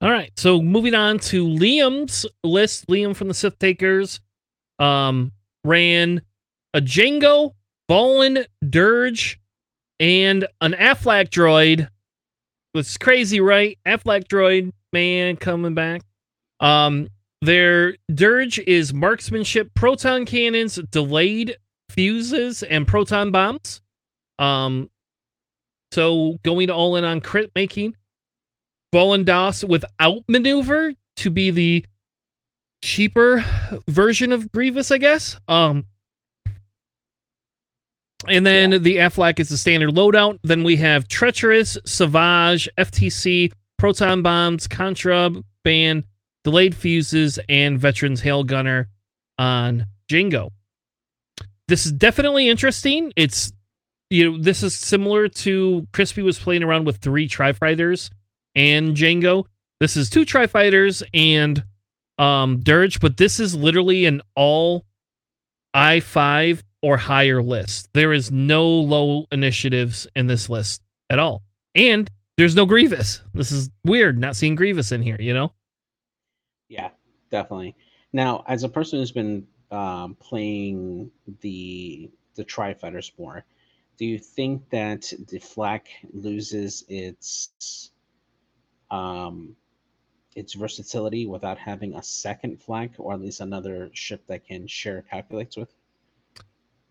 All right, so moving on to Liam's list. Liam from the Sith Takers um, ran a Jango, Fallen, Dirge, and an Aflac droid. It's crazy, right? Aflac droid, man, coming back. Um, their Dirge is marksmanship, proton cannons, delayed fuses, and proton bombs. Um, so going all in on crit making. Bolin Das without maneuver to be the cheaper version of Grievous, I guess. Um, and then yeah. the Aflac is the standard loadout. Then we have Treacherous, Savage, FTC, Proton Bombs, Contra, Band, Delayed Fuses, and Veterans Tail Gunner on Jango. This is definitely interesting. It's you know, this is similar to Crispy was playing around with three Tri Fighters and Jango. This is two Tri Fighters and um, Dirge, but this is literally an all I five or higher list. There is no low initiatives in this list at all, and there's no Grievous. This is weird not seeing Grievous in here. You know? Yeah, definitely. Now, as a person who's been um, playing the the Tri Fighters more, do you think that the Flak loses its um, its versatility without having a second flank or at least another ship that can share calculates with?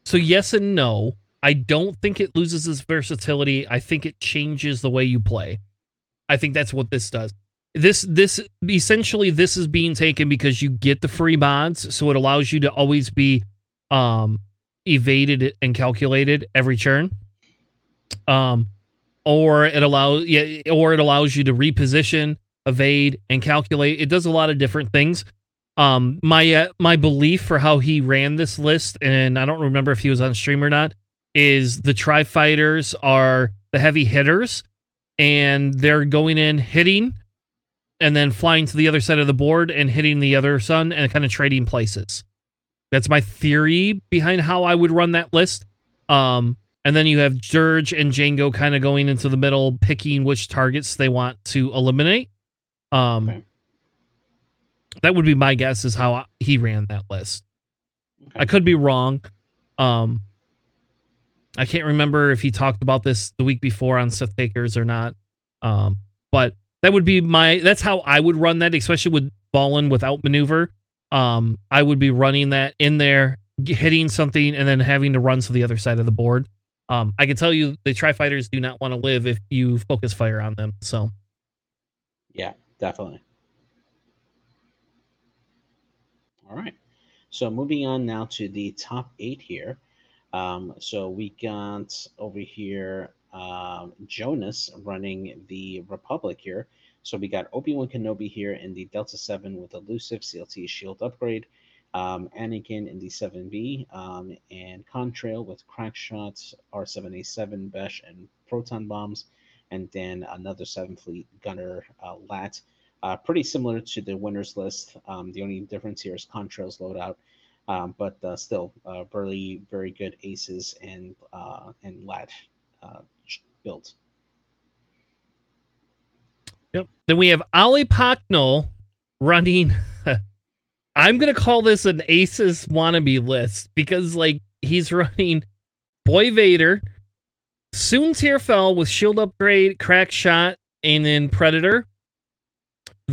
So yes and no. I don't think it loses its versatility. I think it changes the way you play. I think that's what this does. This this essentially this is being taken because you get the free mods, so it allows you to always be um evaded and calculated every turn. Um or it allows yeah, or it allows you to reposition, evade, and calculate. It does a lot of different things. Um, my uh, my belief for how he ran this list, and I don't remember if he was on stream or not, is the Tri Fighters are the heavy hitters, and they're going in hitting, and then flying to the other side of the board and hitting the other sun and kind of trading places. That's my theory behind how I would run that list. Um, and then you have Dirge and Jango kind of going into the middle, picking which targets they want to eliminate. Um, okay. That would be my guess is how he ran that list. Okay. I could be wrong. Um, I can't remember if he talked about this the week before on Sith Takers or not. Um, but that would be my. That's how I would run that, especially with Fallen without maneuver. Um, I would be running that in there, hitting something, and then having to run to the other side of the board. Um, I can tell you the Tri Fighters do not want to live if you focus fire on them. So, yeah, definitely. All right. So moving on now to the top eight here. Um, so we got over here um, Jonas running the Republic here. So we got Obi Wan Kenobi here in the Delta 7 with elusive CLT shield upgrade um, Anakin in the 7B, um, and Contrail with crack shots, R7A7, Besh, and proton bombs, and then another 7 Fleet gunner uh, LAT. Uh, pretty similar to the winners list. Um, the only difference here is Contrail's loadout, um, but uh, still uh, very, very good aces and uh, and LAT uh, builds. Yep. Then we have Ali Paknol running I'm gonna call this an Aces wannabe list because like he's running Boy Vader, Soontir Fel with shield upgrade, crack shot, and then Predator.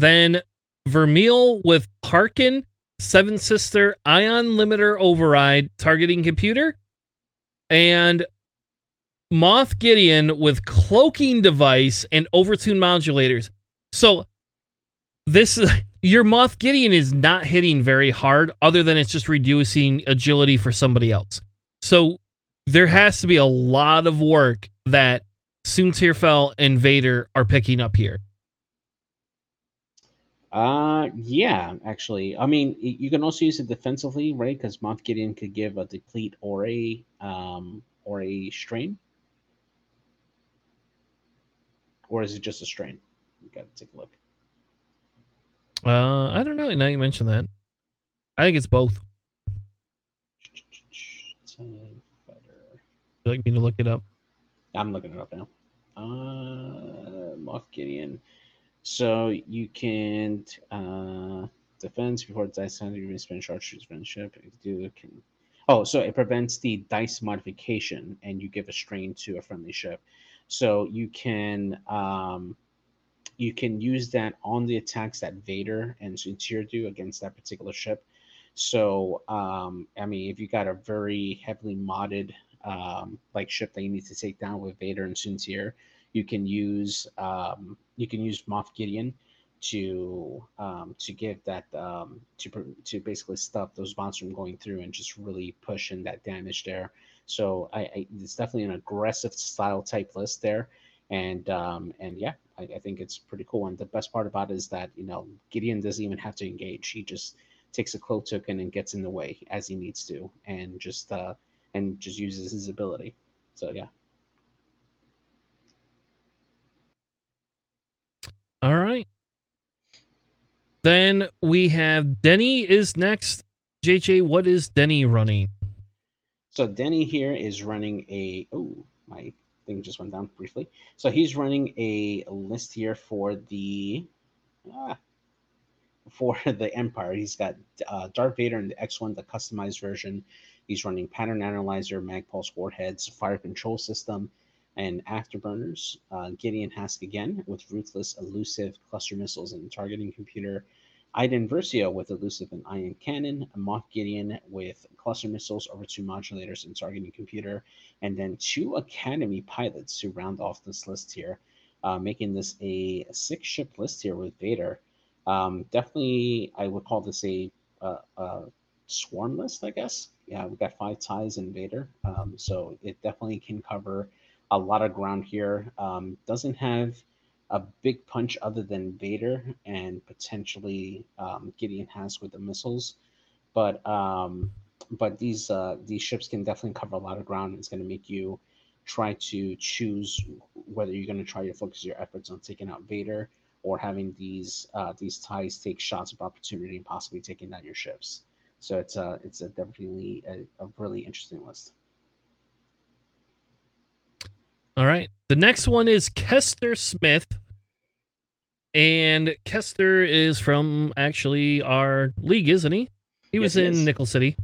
Then Vermeil with Harkin, Seven Sister, Ion Limiter Override, targeting computer, and Moff Gideon with cloaking device and overtune modulators. So this is your Moff Gideon is not hitting very hard, other than it's just reducing agility for somebody else. So there has to be a lot of work that Soontir Fel and Vader are picking up here. Uh, yeah, actually. I mean, you can also use it defensively, right? Because Moff Gideon could give a deplete or a um or a strain. Or is it just a strain? You got to take a look. Uh, I don't know. Now you mention that, I think it's both. Would you like me to look it up? I'm looking it up now. Uh, Moff Gideon. So you can uh, defense before dice hand you spend charges friendship. You can oh so it prevents the dice modification and you give a strain to a friendly ship. So you can um you can use that on the attacks that Vader and Soontir do against that particular ship. So, um, I mean, if you got a very heavily modded um, like ship that you need to take down with Vader and Soontir, you can use um, you can use Moff Gideon to um, to give that um, to to basically stop those bombs from going through and just really push in that damage there. So I, I it's definitely an aggressive style type list there, and um, and yeah, I, I, think it's pretty cool. And the best part about it is that you know Gideon doesn't even have to engage; he just takes a cloak token and gets in the way as he needs to, and just uh, and just uses his ability. So yeah. All right. Then we have Denny is next. JJ, what is Denny running? So Denny here is running a oh my thing just went down briefly. So he's running a list here for the ah, for the Empire. He's got uh, Darth Vader and the X1, the customized version. He's running pattern analyzer, mag pulse warheads, fire control system, and afterburners. Uh, Gideon Hask again with ruthless, elusive cluster missiles and targeting computer. Iden Versio with elusive and ion cannon, Moff Gideon with cluster missiles, over two modulators and targeting computer, and then two Academy pilots to round off this list here, uh, making this a six ship list here with Vader. Um, definitely, I would call this a, a, a, swarm list, I guess. Yeah, we've got five ties in Vader, um, so it definitely can cover a lot of ground here. Um, doesn't have a big punch other than Vader and potentially um, Gideon has with the missiles. But um, but these uh, these ships can definitely cover a lot of ground. It's going to make you try to choose whether you're going to try to focus your efforts on taking out Vader or having these uh, these ties take shots of opportunity and possibly taking down your ships. So it's a it's a definitely a, a really interesting list. All right. The next one is Kester Smith. And Kester is from actually our league, isn't he? He was yes, in Nickel City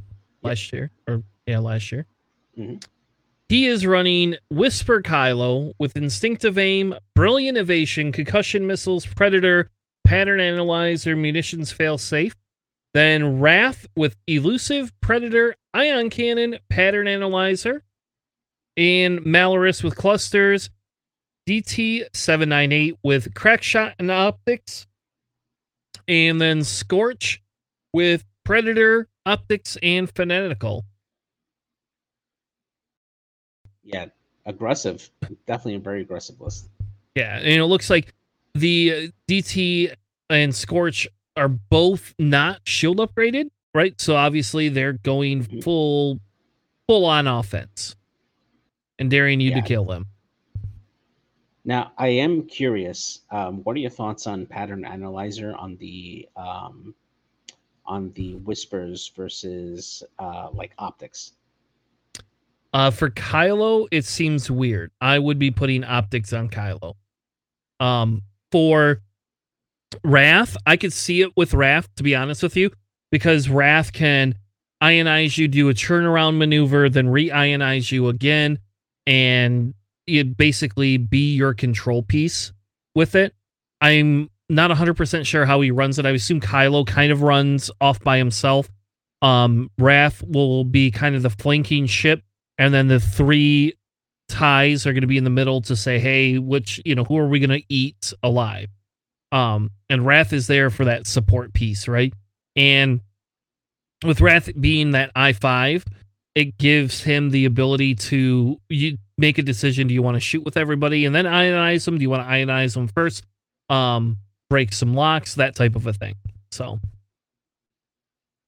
last year. Or yeah, last year. Mm-hmm. He is running Whisper Kylo with instinctive aim, brilliant evasion, concussion missiles, predator, pattern analyzer, munitions fail safe. Then Wrath with elusive, predator, ion cannon, pattern analyzer, and Malarus with clusters, DT798 with crack shot and optics, and then Scorch with Predator, optics, and fanatical. Yeah, aggressive. Definitely a very aggressive list. Yeah, and it looks like the DT and Scorch are both not shield upgraded, right? So obviously they're going mm-hmm. full full on offense and daring you yeah. to kill them. Now, I am curious. Um, what are your thoughts on pattern analyzer on the um, on the whispers versus uh, like optics? Uh, for Kylo, it seems weird. I would be putting optics on Kylo. Um, for Wrath, I could see it with Wrath, to be honest with you, because Wrath can ionize you, do a turnaround maneuver, then re ionize you again and it basically be your control piece with it. I'm not 100% sure how he runs it. I assume Kylo kind of runs off by himself. Um, Wrath will be kind of the flanking ship, and then the three ties are going to be in the middle to say, hey, which, you know, who are we going to eat alive? Um, and Wrath is there for that support piece, right? And with Wrath being that I 5, it gives him the ability to you make a decision do you want to shoot with everybody and then ionize them? Do you want to ionize them first? Um break some locks that type of a thing so.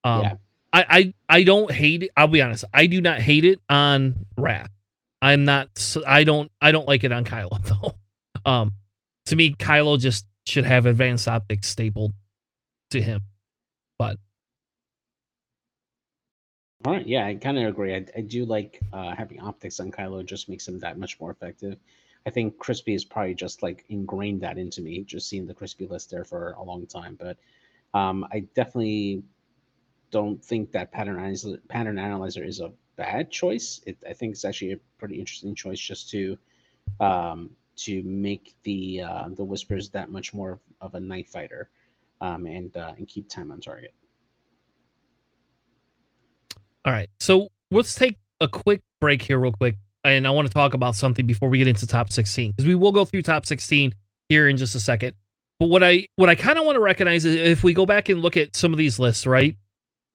Um yeah. I, I i don't hate it i'll be honest i do not hate it on wrath. I'm not i don't i don't like it on kylo though. Um to me kylo just should have advanced optics stapled to him but all right, yeah, I kind of agree. I, I do like uh, having optics on Kylo; just makes him that much more effective. I think Crispy is probably just like ingrained that into me, just seeing the Crispy list there for a long time. But um, I definitely don't think that pattern analyzer, pattern analyzer is a bad choice. It, I think it's actually a pretty interesting choice just to um, to make the uh, the whispers that much more of a night fighter um, and uh, and keep time on target. All right. So let's take a quick break here, real quick. And I want to talk about something before we get into top 16 because we will go through top 16 here in just a second. But what I what I kind of want to recognize is if we go back and look at some of these lists, right?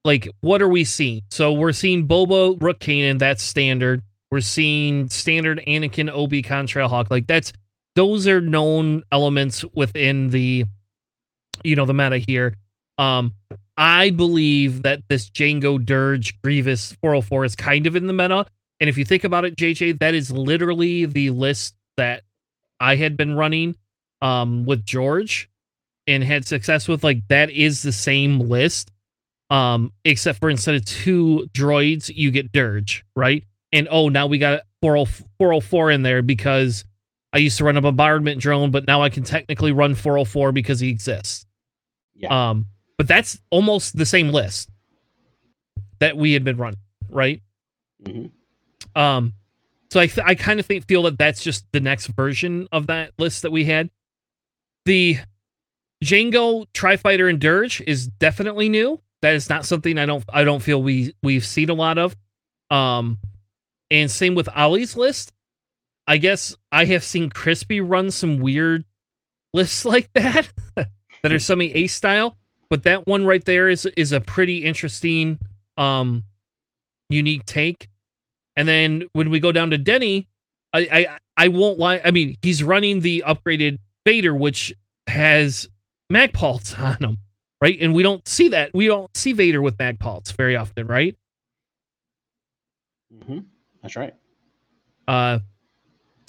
Like what are we seeing? So we're seeing Boba Rook Kanan, that's standard. We're seeing standard Anakin Obi Contrail Hawk. Like that's those are known elements within the you know the meta here. Um I believe that this Jango Dirge Grievous 404 is kind of in the meta. And if you think about it, JJ, that is literally the list that I had been running um, with George and had success with. Like that is the same list. Um, except for instead of two droids, you get Dirge, right? And oh, now we got 404 in there because I used to run a bombardment drone, but now I can technically run 404 because he exists. Yeah. Um, but that's almost the same list that we had been running, right? Mm-hmm. Um, so I th- I kind of think feel that that's just the next version of that list that we had. The Jango Tri-Fighter and Dirge is definitely new. That is not something I don't I don't feel we we've seen a lot of. Um, and same with Ollie's list. I guess I have seen Crispy run some weird lists like that that are semi ace style but that one right there is is a pretty interesting um unique take and then when we go down to denny i i, I won't lie i mean he's running the upgraded Vader, which has mag pulse on him right? And we don't see that. We don't see Vader with mag pulse very often, right? Mm-hmm. That's right. Uh,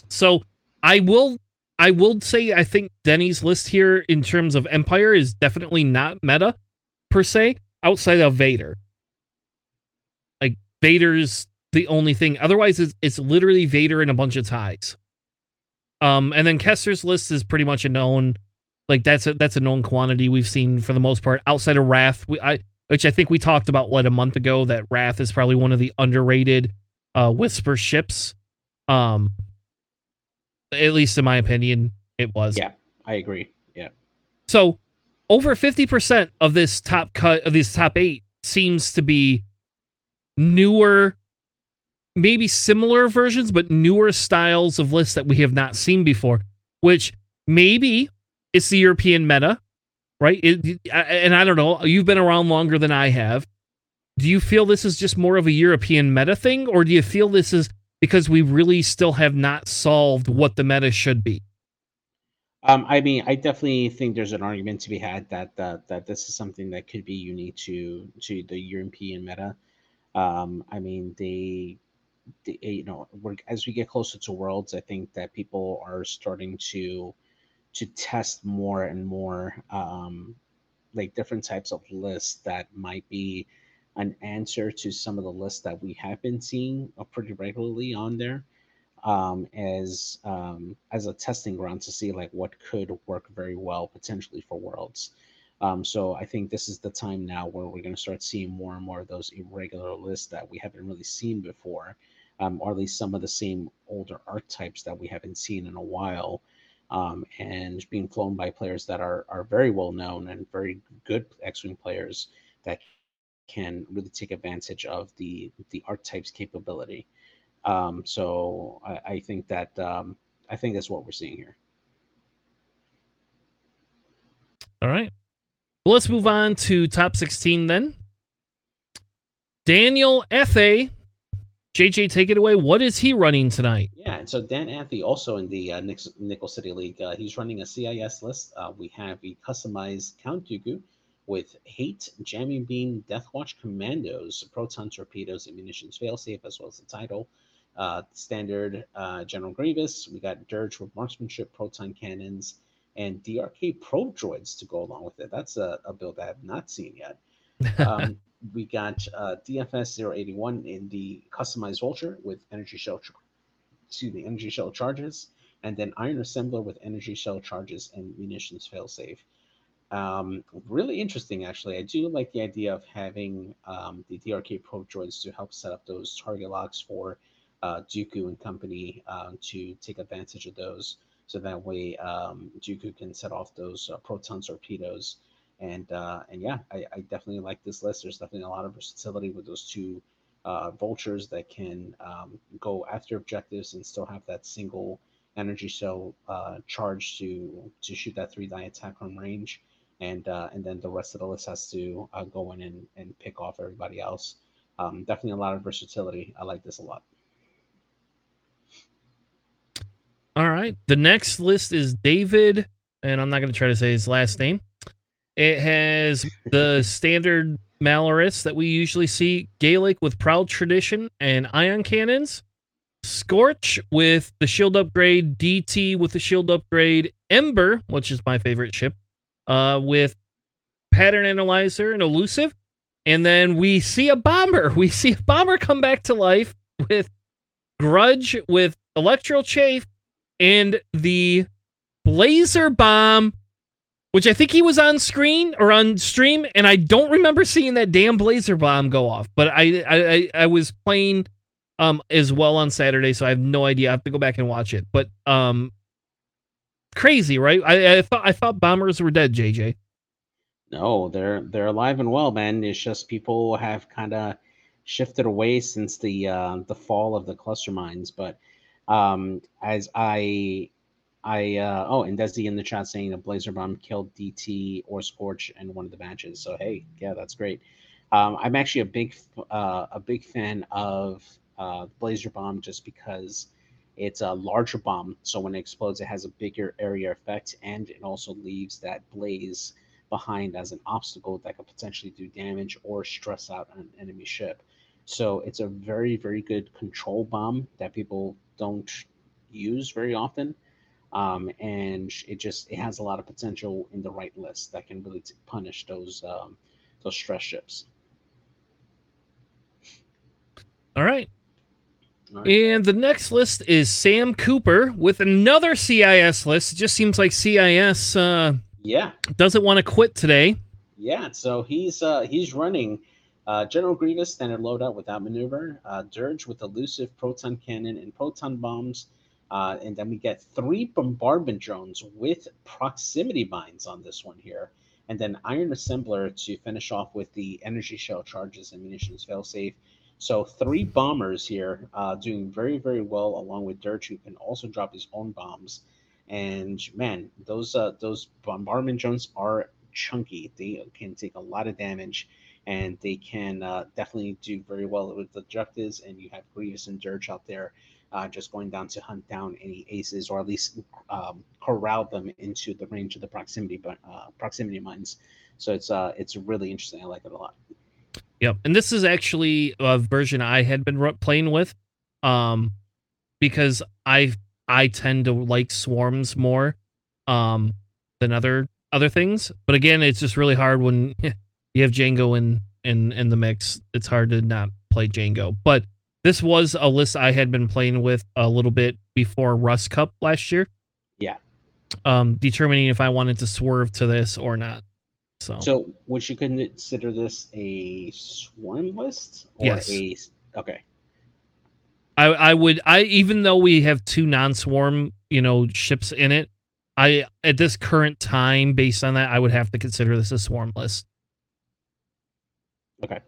so I will I will say I think Denny's list here in terms of Empire is definitely not meta per se outside of Vader. Like Vader's the only thing. Otherwise, it's, it's literally Vader and a bunch of ties. Um, and then Kesser's list is pretty much a known, like that's a that's a known quantity we've seen for the most part outside of Wrath. We I which I think we talked about what a month ago that Wrath is probably one of the underrated uh Whisper ships. Um, at least in my opinion, it was. Yeah, I agree. Yeah. So over 50% of this top cut of these top eight seems to be newer maybe similar versions, but newer styles of lists that we have not seen before, which maybe it's the European meta, right? It, and I don't know, you've been around longer than I have. Do you feel this is just more of a European meta thing, or do you feel this is because we really still have not solved what the meta should be? Um, I mean, I definitely think there's an argument to be had that uh, that this is something that could be unique to to the European meta. Um, I mean, they the, you know as we get closer to worlds i think that people are starting to to test more and more um like different types of lists that might be an answer to some of the lists that we have been seeing uh, pretty regularly on there um, as um, as a testing ground to see like what could work very well potentially for worlds. Um, so I think this is the time now where we're going to start seeing more and more of those irregular lists that we haven't really seen before, um, or at least some of the same older archetypes that we haven't seen in a while, um, and being flown by players that are are very well known and very good X-wing players that can really take advantage of the the archetypes capability. Um, so I, I, think that um, I think that's what we're seeing here. All right. Well, let's move on to top 16 then. Daniel F.A. JJ, take it away. What is he running tonight? Yeah, and so Dan Anthony also in the uh, Nickel City League. Uh, he's running a CIS list. Uh, we have a customized Count Dooku with Hate, Jamming Beam, Deathwatch Commandos, Proton Torpedoes, and Munitions Failsafe, as well as the title. Uh, standard uh, General Grievous. We got Dirge with Marksmanship, Proton Cannons, and DRK Pro Droids to go along with it. That's a, a build I have not seen yet. Um, we got uh, DFS 081 in the customized vulture with energy shell, excuse me, energy shell charges, and then iron assembler with energy shell charges and munitions failsafe. Um, really interesting, actually. I do like the idea of having um, the DRK Pro droids to help set up those target locks for uh, Dooku and company uh, to take advantage of those. So that way, um, Dooku can set off those uh, proton torpedoes and uh, and yeah, I, I, definitely like this list. There's definitely a lot of versatility with those two uh, vultures that can um, go after objectives and still have that single energy cell uh, charge to to shoot that three die attack from range, and uh, and then the rest of the list has to uh, go in and, and pick off everybody else. Um, definitely a lot of versatility. I like this a lot. All right, the next list is David, and I'm not going to try to say his last name. It has the standard Malarus that we usually see, Gaelic with Proud Tradition and Ion Cannons, Scorch with the shield upgrade, DT with the shield upgrade, Ember, which is my favorite ship, uh, with Pattern Analyzer and Elusive. And then we see a bomber. We see a bomber come back to life with Grudge, with Electro Chafe, and the Blazer Bomb which I think he was on screen or on stream, and I don't remember seeing that damn blazer bomb go off. But I I, I was playing um as well on Saturday, so I have no idea. I have to go back and watch it. But um, crazy, right? I, I thought I thought bombers were dead, JJ. No, they're they're alive and well, man. It's just people have kind of shifted away since the uh, the fall of the cluster mines. But um, as I I uh, oh, and Desi in the chat saying a Blazer Bomb killed DT or Scorch in one of the matches. So hey, yeah, that's great. Um, I'm actually a big uh, a big fan of uh, Blazer Bomb just because It's a larger bomb, so when it explodes, it has a bigger area effect, and it also leaves that blaze behind as an obstacle that could potentially do damage or stress out an enemy ship. So it's a very, very good control bomb that people don't use very often. Um, and it just it has a lot of potential in the right list that can really t- punish those um, those stress ships. All right. Right. And the next list is Sam Cooper with another CIS list. It just seems like CIS uh, yeah doesn't want to quit today. Yeah, so he's uh, he's running uh, General Grievous standard loadout without maneuver, uh, Dirge with elusive proton cannon and proton bombs, uh, and then we get three bombardment drones with proximity mines on this one here, and then Iron Assembler to finish off with the energy shell charges and munitions failsafe. So three bombers here, uh, doing very very well, along with Dirge, who can also drop his own bombs. And man, those uh, those bombardment drones are chunky. They can take a lot of damage and they can uh, definitely do very well with the objectives. And you have Grievous and Dirge out there uh, just going down to hunt down any aces or at least um, corral them into the range of the proximity uh, proximity mines. So it's uh, it's really interesting. I like it a lot. Yep, and this is actually a version I had been playing with, um, because I I tend to like swarms more, um, than other other things. But again, it's just really hard when you have Jango in in in the mix. It's hard to not play Jango. But this was a list I had been playing with a little bit before Rust Cup last year. Yeah. Um, determining if I wanted to swerve to this or not. So, so would you consider this a swarm list or yes. a okay? I I would I even though we have two non-swarm you know ships in it, I at this current time based on that I would have to consider this a swarm list. Okay.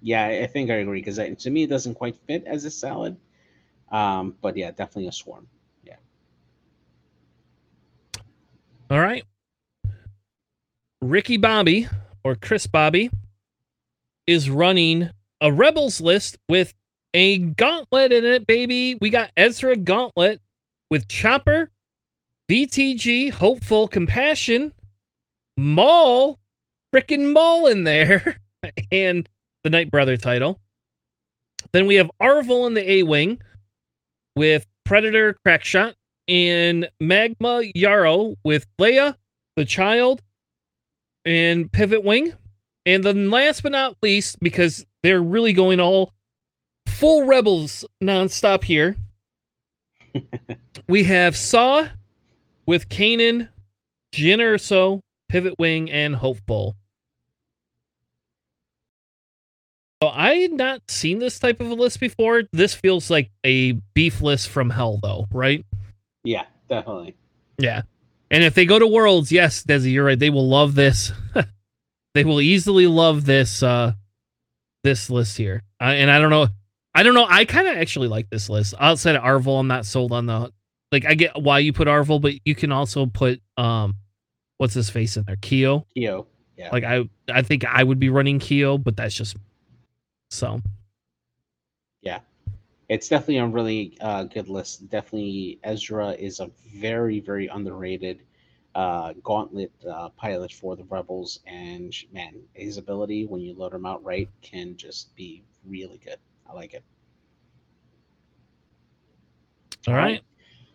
Yeah, I think I agree because to me it doesn't quite fit as a salad. Um, but yeah, definitely a swarm. Yeah. All right. Ricky Bobby or Chris Bobby is running a Rebels list with a gauntlet in it, baby. We got Ezra Gauntlet with Chopper, BTG, Hopeful, Compassion, Maul, freaking Maul in there. and the Nightbrother title. Then we have Arvel in the A Wing with Predator Crackshot and Magva Yarro with Leia, the Child, and Pivot Wing. And then last but not least, because they're really going all full Rebels nonstop here, we have Saw with Kanan, Jyn Erso, Pivot Wing, and Hopeful. So I had not seen this type of a list before. This feels like a beef list from hell, though, right? Yeah, definitely. Yeah. And if they go to Worlds, yes, Desi, you're right. They will love this. they will easily love this uh this list here. Uh, and I don't know. I don't know. I kind of actually like this list. Outside of Arvel, I'm not sold on the like. I get why you put Arvel, but you can also put um, what's his face in there, Keo. Keo. Yeah. Like I, I think I would be running Keo, but that's just so, yeah, it's definitely a really uh, good list. Definitely, Ezra is a very, very underrated uh, gauntlet uh, pilot for the Rebels, and man, his ability when you load him out right can just be really good. I like it. All right.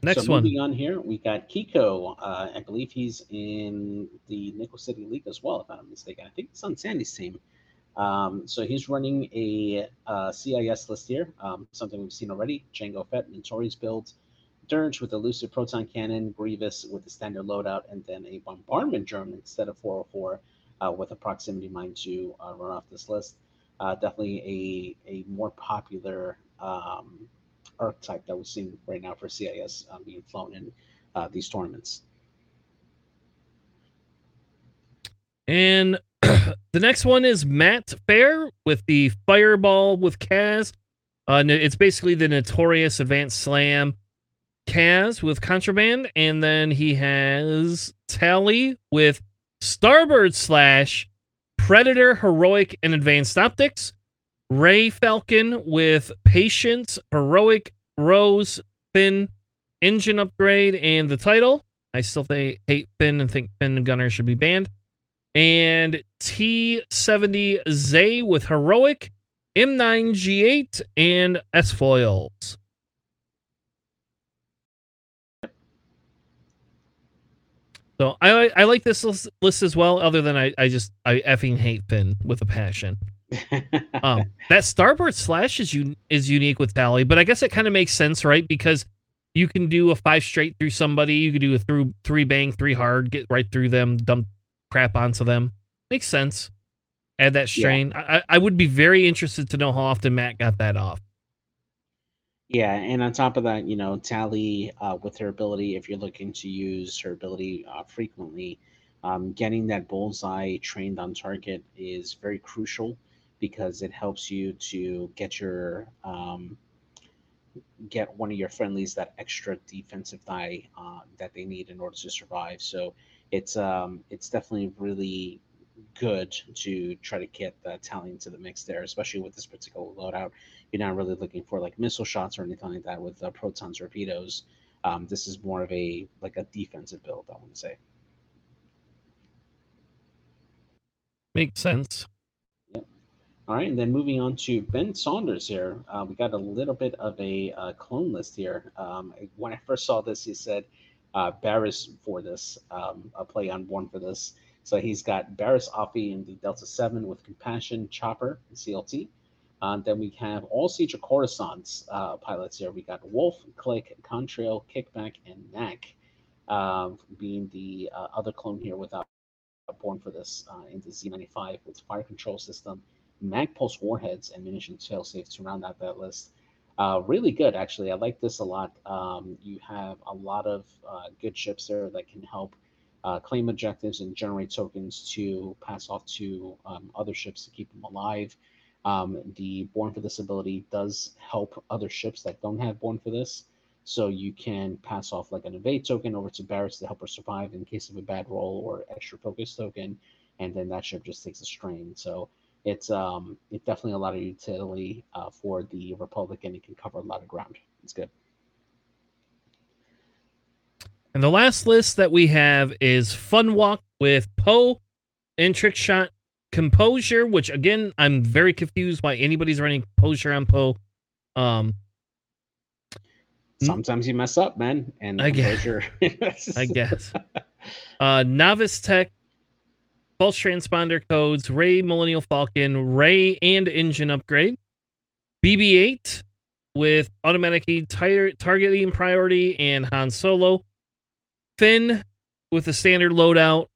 Next so one. Moving on here, we got Kiko. Uh, I believe he's in the Nickel City League as well, if I'm not mistaken. I think he's on Sandy's team. Um, so he's running a uh, CIS list here, um, something we've seen already. Jango Fett, Notorious build, Dirge with elusive proton cannon, Grievous with the standard loadout, and then a bombardment drone instead of 404 uh, with a proximity mine to uh, run off this list. Uh, definitely a, a more popular um, archetype that we're seeing right now for CIS uh, being flown in uh, these tournaments. And the next one is Matt Fair with the Fireball with Kaz. Uh, it's basically the notorious Advanced Slam Kaz with Contraband, and then he has Tally with Starbird Slash, Predator Heroic and Advanced Optics, Rey Falcon with Patience, Heroic, Rose, Finn engine upgrade and the title. I still hate Finn and think Finn and Gunner should be banned. And T70 Zay with heroic, M9G8, and S foils. So I I like this list, list as well. Other than I I just I effing hate Finn with a passion. um, that starboard slash is un- is unique with Tally, but I guess it kind of makes sense, right? Because you can do a five straight through somebody, you can do a through three bang, three hard, get right through them, dump crap onto them. Makes sense. Add that strain. Yeah. I, I would be very interested to know how often Matt got that off. Yeah, and on top of that, you know, Tally uh, with her ability, if you're looking to use her ability uh, frequently, um, getting that bullseye trained on target is very crucial because it helps you to get your um, get one of your friendlies that extra defensive die uh, that they need in order to survive. So it's um, it's definitely really good to try to get the Tally to the mix there, especially with this particular loadout. You're not really looking for like missile shots or anything like that with uh, proton torpedoes. Um, this is more of a like a defensive build, I want to say. Makes sense. All right, and then moving on to Ben Saunders here. Uh, we got a little bit of a uh, clone list here. Um, when I first saw this, he said uh, Barriss for this, um, a play on one for this. So he's got Barriss Offee in the Delta 7 with Compassion, Chopper, and CLT. Uh, then we have all Siege Coruscant's uh, pilots here. We got Wolffe, Klick, Contrail, Kickback, and Knack um, being the uh, other clone here without born for this uh, in the Z95 with fire control system Magpulse warheads and munition failsafe to round out that list. Uh, really good, actually. I like this a lot. Um, you have a lot of uh, good ships there that can help uh, claim objectives and generate tokens to pass off to um, other ships to keep them alive. Um, the Born for This ability does help other ships that don't have Born for This. So you can pass off like an evade token over to Barriss to help her survive in case of a bad roll or extra focus token, and then that ship just takes a strain. So it's um it's definitely a lot of utility uh, for the Republican. it can cover a lot of ground. It's good. And the last list that we have is Fun Walk with Poe and Trick Shot Composure, which again I'm very confused why anybody's running Composure on Poe. Um, sometimes you mess up, man, and I guess. I guess. Uh, Novice Tech pulse transponder codes, Rey Millennium Falcon, Rey and engine upgrade, BB 8 with automatic tar- targeting priority, and Han Solo, Finn with the standard loadout,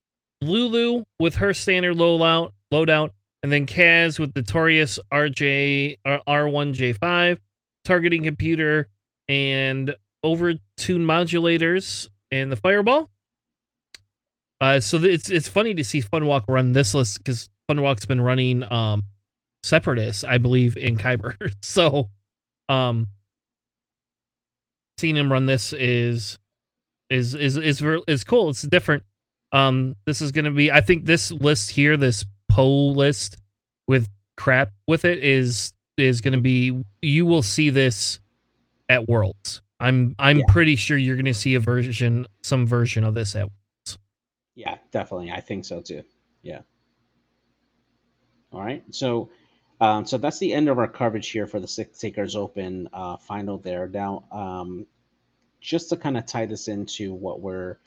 L'ulo with her standard loadout, loadout, and then Kaz with the Torius RJ R1J5 targeting computer and overtune modulators and the fireball. Uh, so it's it's funny to see Funwalk run this list because Funwalk's been running um Separatists, I believe, in Kyber. so, um, seeing him run this is is is is is cool. It's different. Um, this is gonna be. I think this list here, this Poe list with crap with it, is is gonna be. You will see this at Worlds. I'm I'm yeah. pretty sure you're gonna see a version, some version of this at yeah, definitely. I think so too. Yeah. All right. So, um, so that's the end of our coverage here for the Sith Takers Open uh, final. There now, um, just to kind of tie this into what we're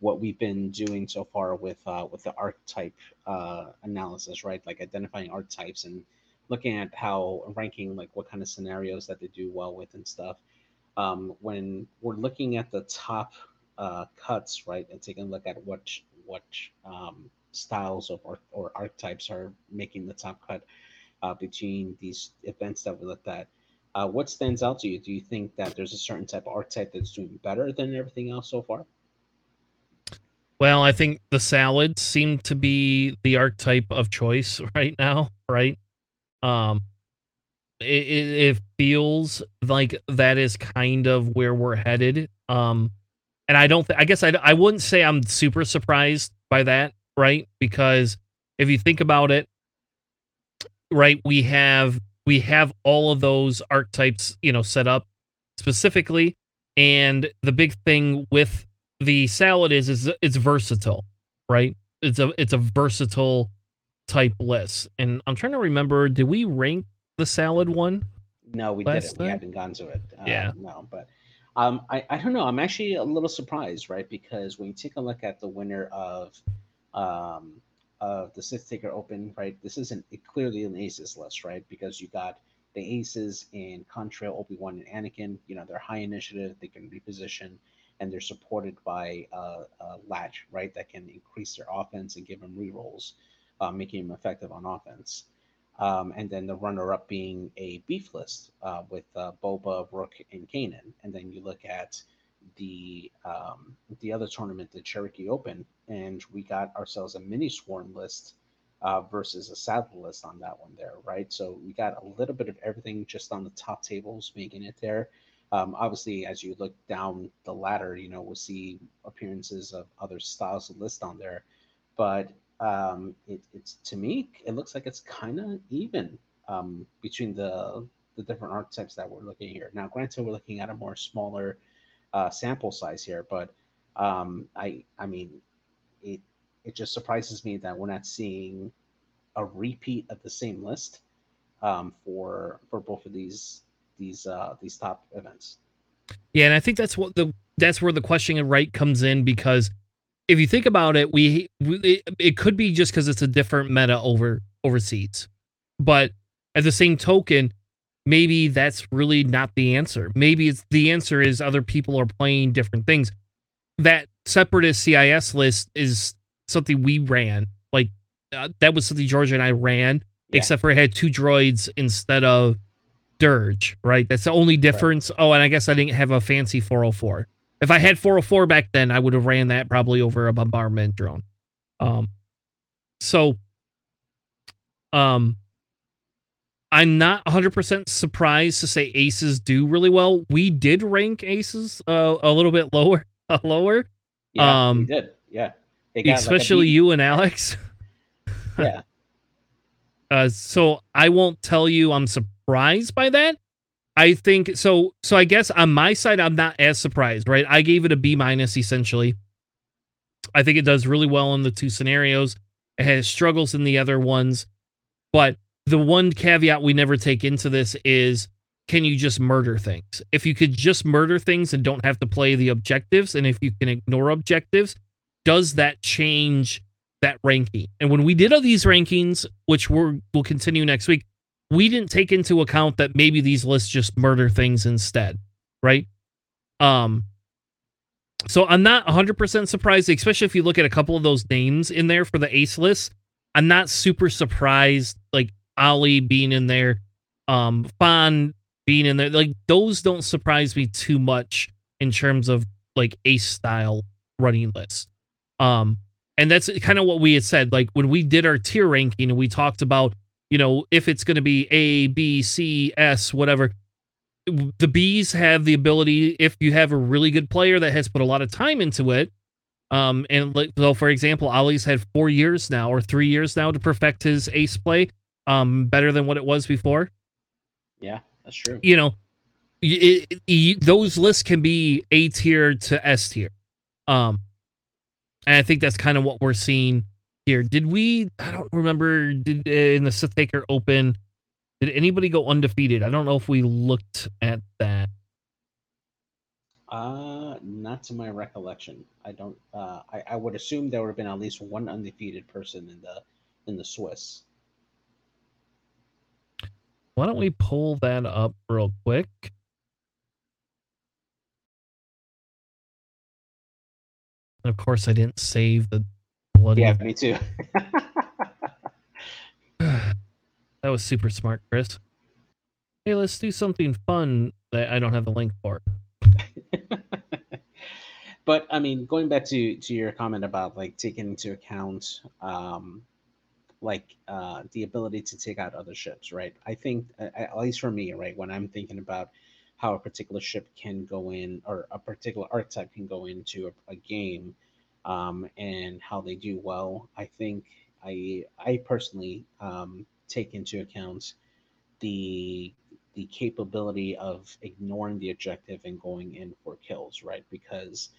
what we've been doing so far with uh, with the archetype uh, analysis, right? Like identifying archetypes and looking at how ranking like what kind of scenarios that they do well with and stuff. Um, when we're looking at the top uh, cuts, right, and taking a look at what what um, styles of or, or archetypes are making the top cut uh, between these events that we looked at. Uh, what stands out to you? Do you think that there's a certain type of archetype that's doing better than everything else so far? Well, I think the salads seem to be the archetype of choice right now, right? Um, it, it, it feels like that is kind of where we're headed. Um, and I don't. Th- I guess I I wouldn't say I'm super surprised by that, right? Because if you think about it, right, we have we have all of those archetypes, you know, set up specifically. And the big thing with the salad is is it's versatile, right? It's a it's a versatile type list. And I'm trying to remember, did we rank the salad one? No, we didn't. We haven't gone to it. Uh, Yeah. No, but um, I, I don't know. I'm actually a little surprised, right? Because when you take a look at the winner of um, of the Sith Taker Open, right? This isn't clearly an Aces list, right? Because you got the Aces in Contrail, Obi Wan, and Anakin. You know, they're high initiative. They can reposition, and they're supported by uh, a Latch, right? That can increase their offense and give them rerolls, uh, making them effective on offense. Um, and then the runner-up being a beef list uh, with uh, Boba, Rook, and Kanan. And then you look at the um, the other tournament, the Cherokee Open, and we got ourselves a mini swarm list uh, versus a salad list on that one there, right? So we got a little bit of everything just on the top tables making it there. Um, obviously, as you look down the ladder, you know we'll see appearances of other styles of list on there, but um, it, it's to me it looks like it's kind of even um, between the the different archetypes that we're looking here. Now, granted, we're looking at a more smaller uh, sample size here, but um, I I mean it it just surprises me that we're not seeing a repeat of the same list um, for for both of these these uh, these top events. Yeah, and I think that's what the that's where the question right comes in because if you think about it, we, it, it could be just because it's a different meta over overseas, but at the same token, maybe that's really not the answer. Maybe it's the answer is other people are playing different things. That separatist CIS list is something we ran. Like uh, that was something Georgia and I ran, Yeah. except for it had two droids instead of Dirge, right? That's the only difference. Oh, and I guess I didn't have a fancy 404. If I had 404 back then, I would have ran that probably over a bombardment drone. Um, so, um, I'm not 100% surprised to say aces do really well. We did rank aces uh, a little bit lower, uh, lower, Yeah, Um, we did. Yeah, like, especially beat. you and Alex. Yeah, Uh, so I won't tell you I'm surprised by that. I think so. So I guess on my side, I'm not as surprised, right? I gave it a B minus essentially. I think it does really well in the two scenarios. It has struggles in the other ones, but the one caveat we never take into this is can you just murder things? If you could just murder things and don't have to play the objectives, and if you can ignore objectives, does that change that ranking? And when we did all these rankings, which we're, will continue next week, we didn't take into account that maybe these lists just murder things instead, right? Um, so I'm not 100% surprised, especially if you look at a couple of those names in there for the ace list. I'm not super surprised, like Ali being in there, um, Fawn being in there. Like those don't surprise me too much in terms of like ace style running lists. Um, and that's kind of what we had said. Like when we did our tier ranking and we talked about, you know, if it's going to be A, B, C, S, whatever, the B's have the ability, if you have a really good player that has put a lot of time into it, um, and like, so for example, Ollie's had four years now or three years now to perfect his ace play, um, better than what it was before. yeah, that's true. You know, y- it, it- those lists can be A tier to S tier. Um, and I think that's kind of what we're seeing here. Did we? I don't remember. Did uh, in the Sith Taker Open? Did anybody go undefeated? I don't know if we looked at that. Uh, not to my recollection. I don't. Uh, I, I would assume there would have been at least one undefeated person in the in the Swiss. Why don't we pull that up real quick? And of course, I didn't save the bloody. Yeah, me too. that was super smart, Chris. Hey, let's do something fun that I don't have the link for. but I mean, going back to to your comment about like taking into account um, like uh, the ability to take out other ships, right? I think at least for me, right, when I'm thinking about how a particular ship can go in or a particular archetype can go into a, a game um, and how they do well, I think I I personally um, take into account the the capability of ignoring the objective and going in for kills, right? Because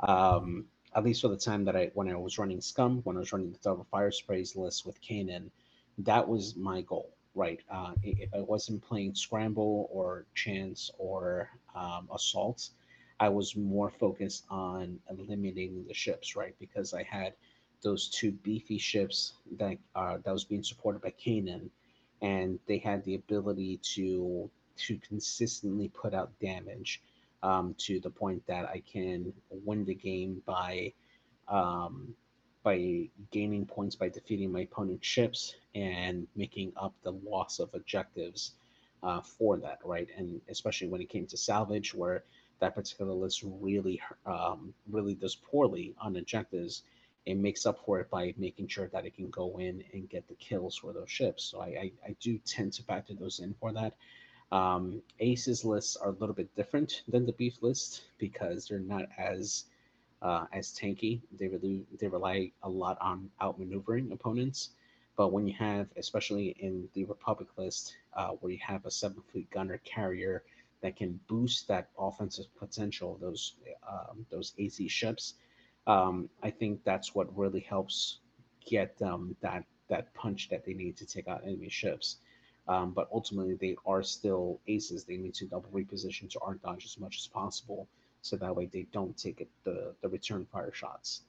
um, at least for the time that I when I was running Scum, when I was running the Double Fire Sprays list with Kanan, that was my goal, right? Uh, if I wasn't playing Scramble or Chance or um, Assault, I was more focused on eliminating the ships, right? Because I had those two beefy ships that uh, that was being supported by Kanan, and they had the ability to to consistently put out damage um, to the point that I can win the game by um, by gaining points by defeating my opponent's ships and making up the loss of objectives uh, for that, right? And especially when it came to salvage, where that particular list really um, really does poorly on objectives, it makes up for it by making sure that it can go in and get the kills for those ships. So I, I, I do tend to factor those in for that. Um, Aces lists are a little bit different than the beef list because they're not as uh, as tanky. They really they rely a lot on outmaneuvering opponents. But when you have, especially in the Republic list, uh, where you have a Seventh Fleet Gunner carrier that can boost that offensive potential those um, those AC ships, um, I think that's what really helps get them that that punch that they need to take out enemy ships. Um, but ultimately, they are still aces. They need to double reposition to arc dodge as much as possible, so that way they don't take it, the the return fire shots.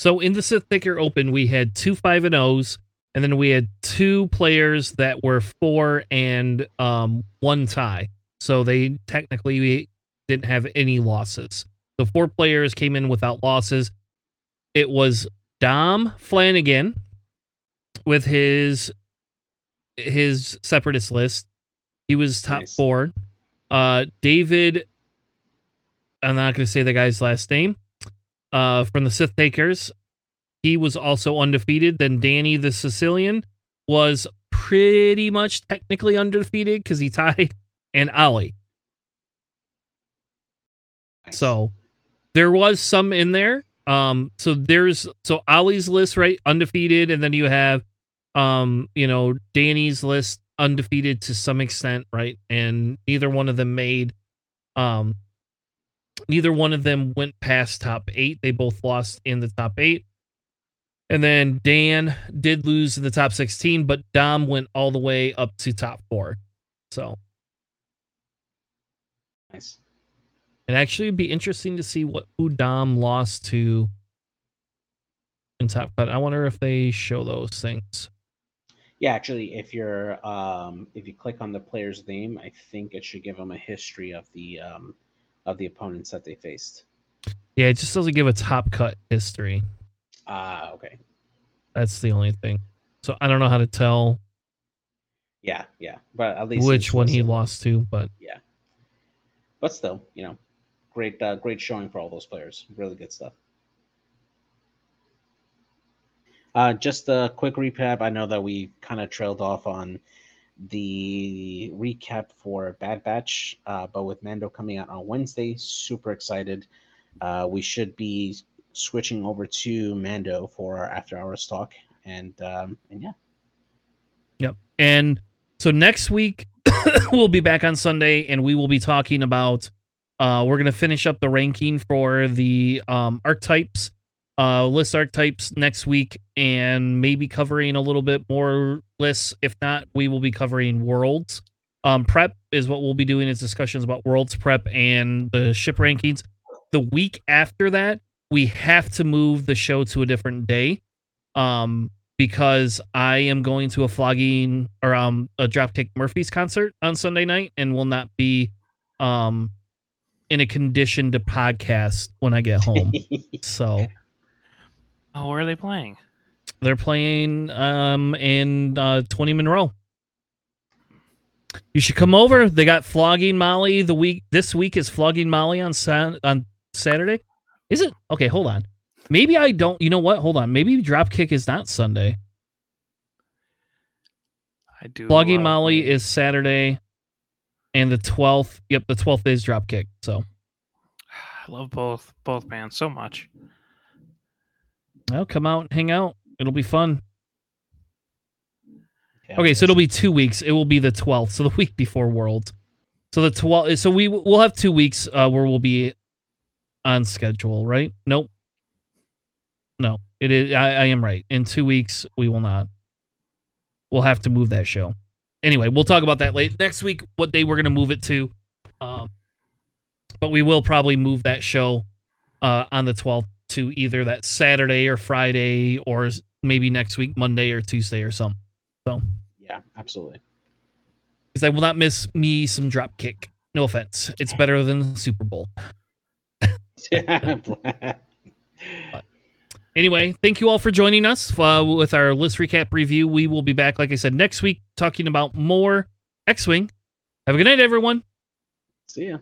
So in the Sith Taker Open, we had two five and O's, and then we had two players that were four and um, one tie. So they technically didn't have any losses. The four players came in without losses. It was Dom Flanagan with his his separatist list. He was top nice. four. Uh, David, I'm not going to say the guy's last name. Uh, from the Sith Takers, he was also undefeated. Then Danny the Sicilian was pretty much technically undefeated because he tied, and Ali. Nice. So there was some in there. Um, so there's so Ali's list, right? Undefeated, and then you have um, you know, Danny's list undefeated to some extent, right? And neither one of them made um neither one of them went past top 8. They both lost in the top 8. And then Dan did lose in the top 16, but Dom went all the way up to top 4. So nice. It actually it'd be interesting to see what who Dom lost to in top cut. I wonder if they show those things. Yeah, actually, if you're um, if you click on the player's name, I think it should give them a history of the um, of the opponents that they faced. Yeah, it just doesn't give a top cut history. Ah, uh, okay. That's the only thing. So I don't know how to tell. Yeah, yeah, but at least which one he lost to, but yeah. But still, you know, great, uh, great showing for all those players. Really good stuff. Uh, just a quick recap. I know that we kind of trailed off on the recap for Bad Batch, uh, but with Mando coming out on Wednesday, super excited. Uh, we should be switching over to Mando for our after hours talk, and um, and yeah. Yep. And so next week we'll be back on Sunday, and we will be talking about. Uh, we're gonna finish up the ranking for the um, archetypes uh, list archetypes next week and maybe covering a little bit more lists. If not, we will be covering worlds. Um, prep is what we'll be doing is discussions about worlds prep and the ship rankings. The week after that, we have to move the show to a different day. Um, because I am going to a flogging or um a Dropkick Murphys concert on Sunday night and will not be um in a condition to podcast when I get home. so Oh, where are they playing? They're playing um in uh 20 Monroe. You should come over. They got flogging Molly the week. This week is flogging Molly on sa- on Saturday. Is it okay? Hold on. Maybe I don't. You know what? Hold on. Maybe Dropkick is not Sunday. I do. Flogging Molly is Saturday, and the twelfth. Yep, the twelfth is Dropkick. So I love both both bands so much. Well, come out and hang out. It'll be fun. Yeah, Okay, so it'll be two weeks. It will be the 12th, so the week before World. So the 12th. So we we'll have two weeks uh, where we'll be on schedule, right? Nope. No, it is. I, I am right. In two weeks, we will not. We'll have to move that show. Anyway, we'll talk about that late next week. What day we're gonna move it to? Um, but we will probably move that show uh, on the 12th to either that Saturday or Friday, or maybe next week Monday or Tuesday or something. So yeah, absolutely. because I will not miss me some drop kick. No offense, it's better than the Super Bowl. Anyway, thank you all for joining us uh, with our list recap review. We will be back, like I said, next week talking about more X Wing. Have a good night, everyone. See ya.